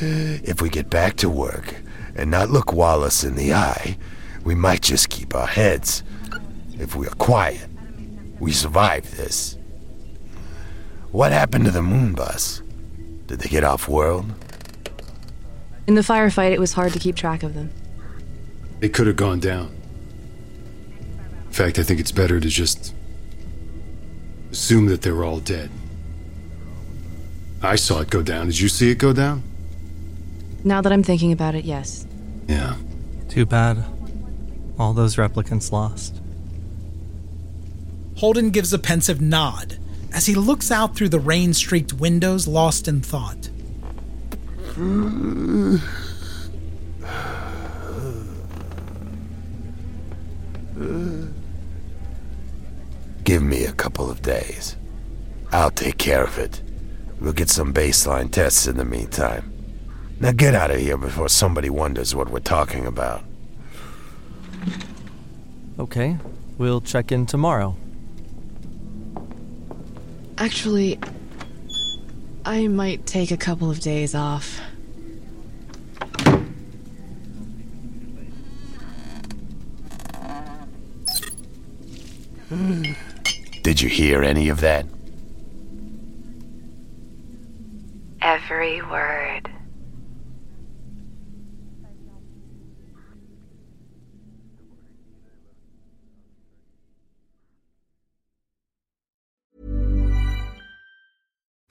if we get back to work and not look Wallace in the eye, we might just keep our heads. If we are quiet, we survive this. What happened to the moon bus? Did they get off world? In the firefight, it was hard to keep track of them. They could have gone down. In fact, I think it's better to just assume that they're all dead. I saw it go down. Did you see it go down? Now that I'm thinking about it, yes. Yeah. Too bad. All those replicants lost. Holden gives a pensive nod as he looks out through the rain streaked windows, lost in thought. Give me a couple of days. I'll take care of it. We'll get some baseline tests in the meantime. Now get out of here before somebody wonders what we're talking about. Okay, we'll check in tomorrow. Actually, I might take a couple of days off. *sighs* Did you hear any of that? Every word.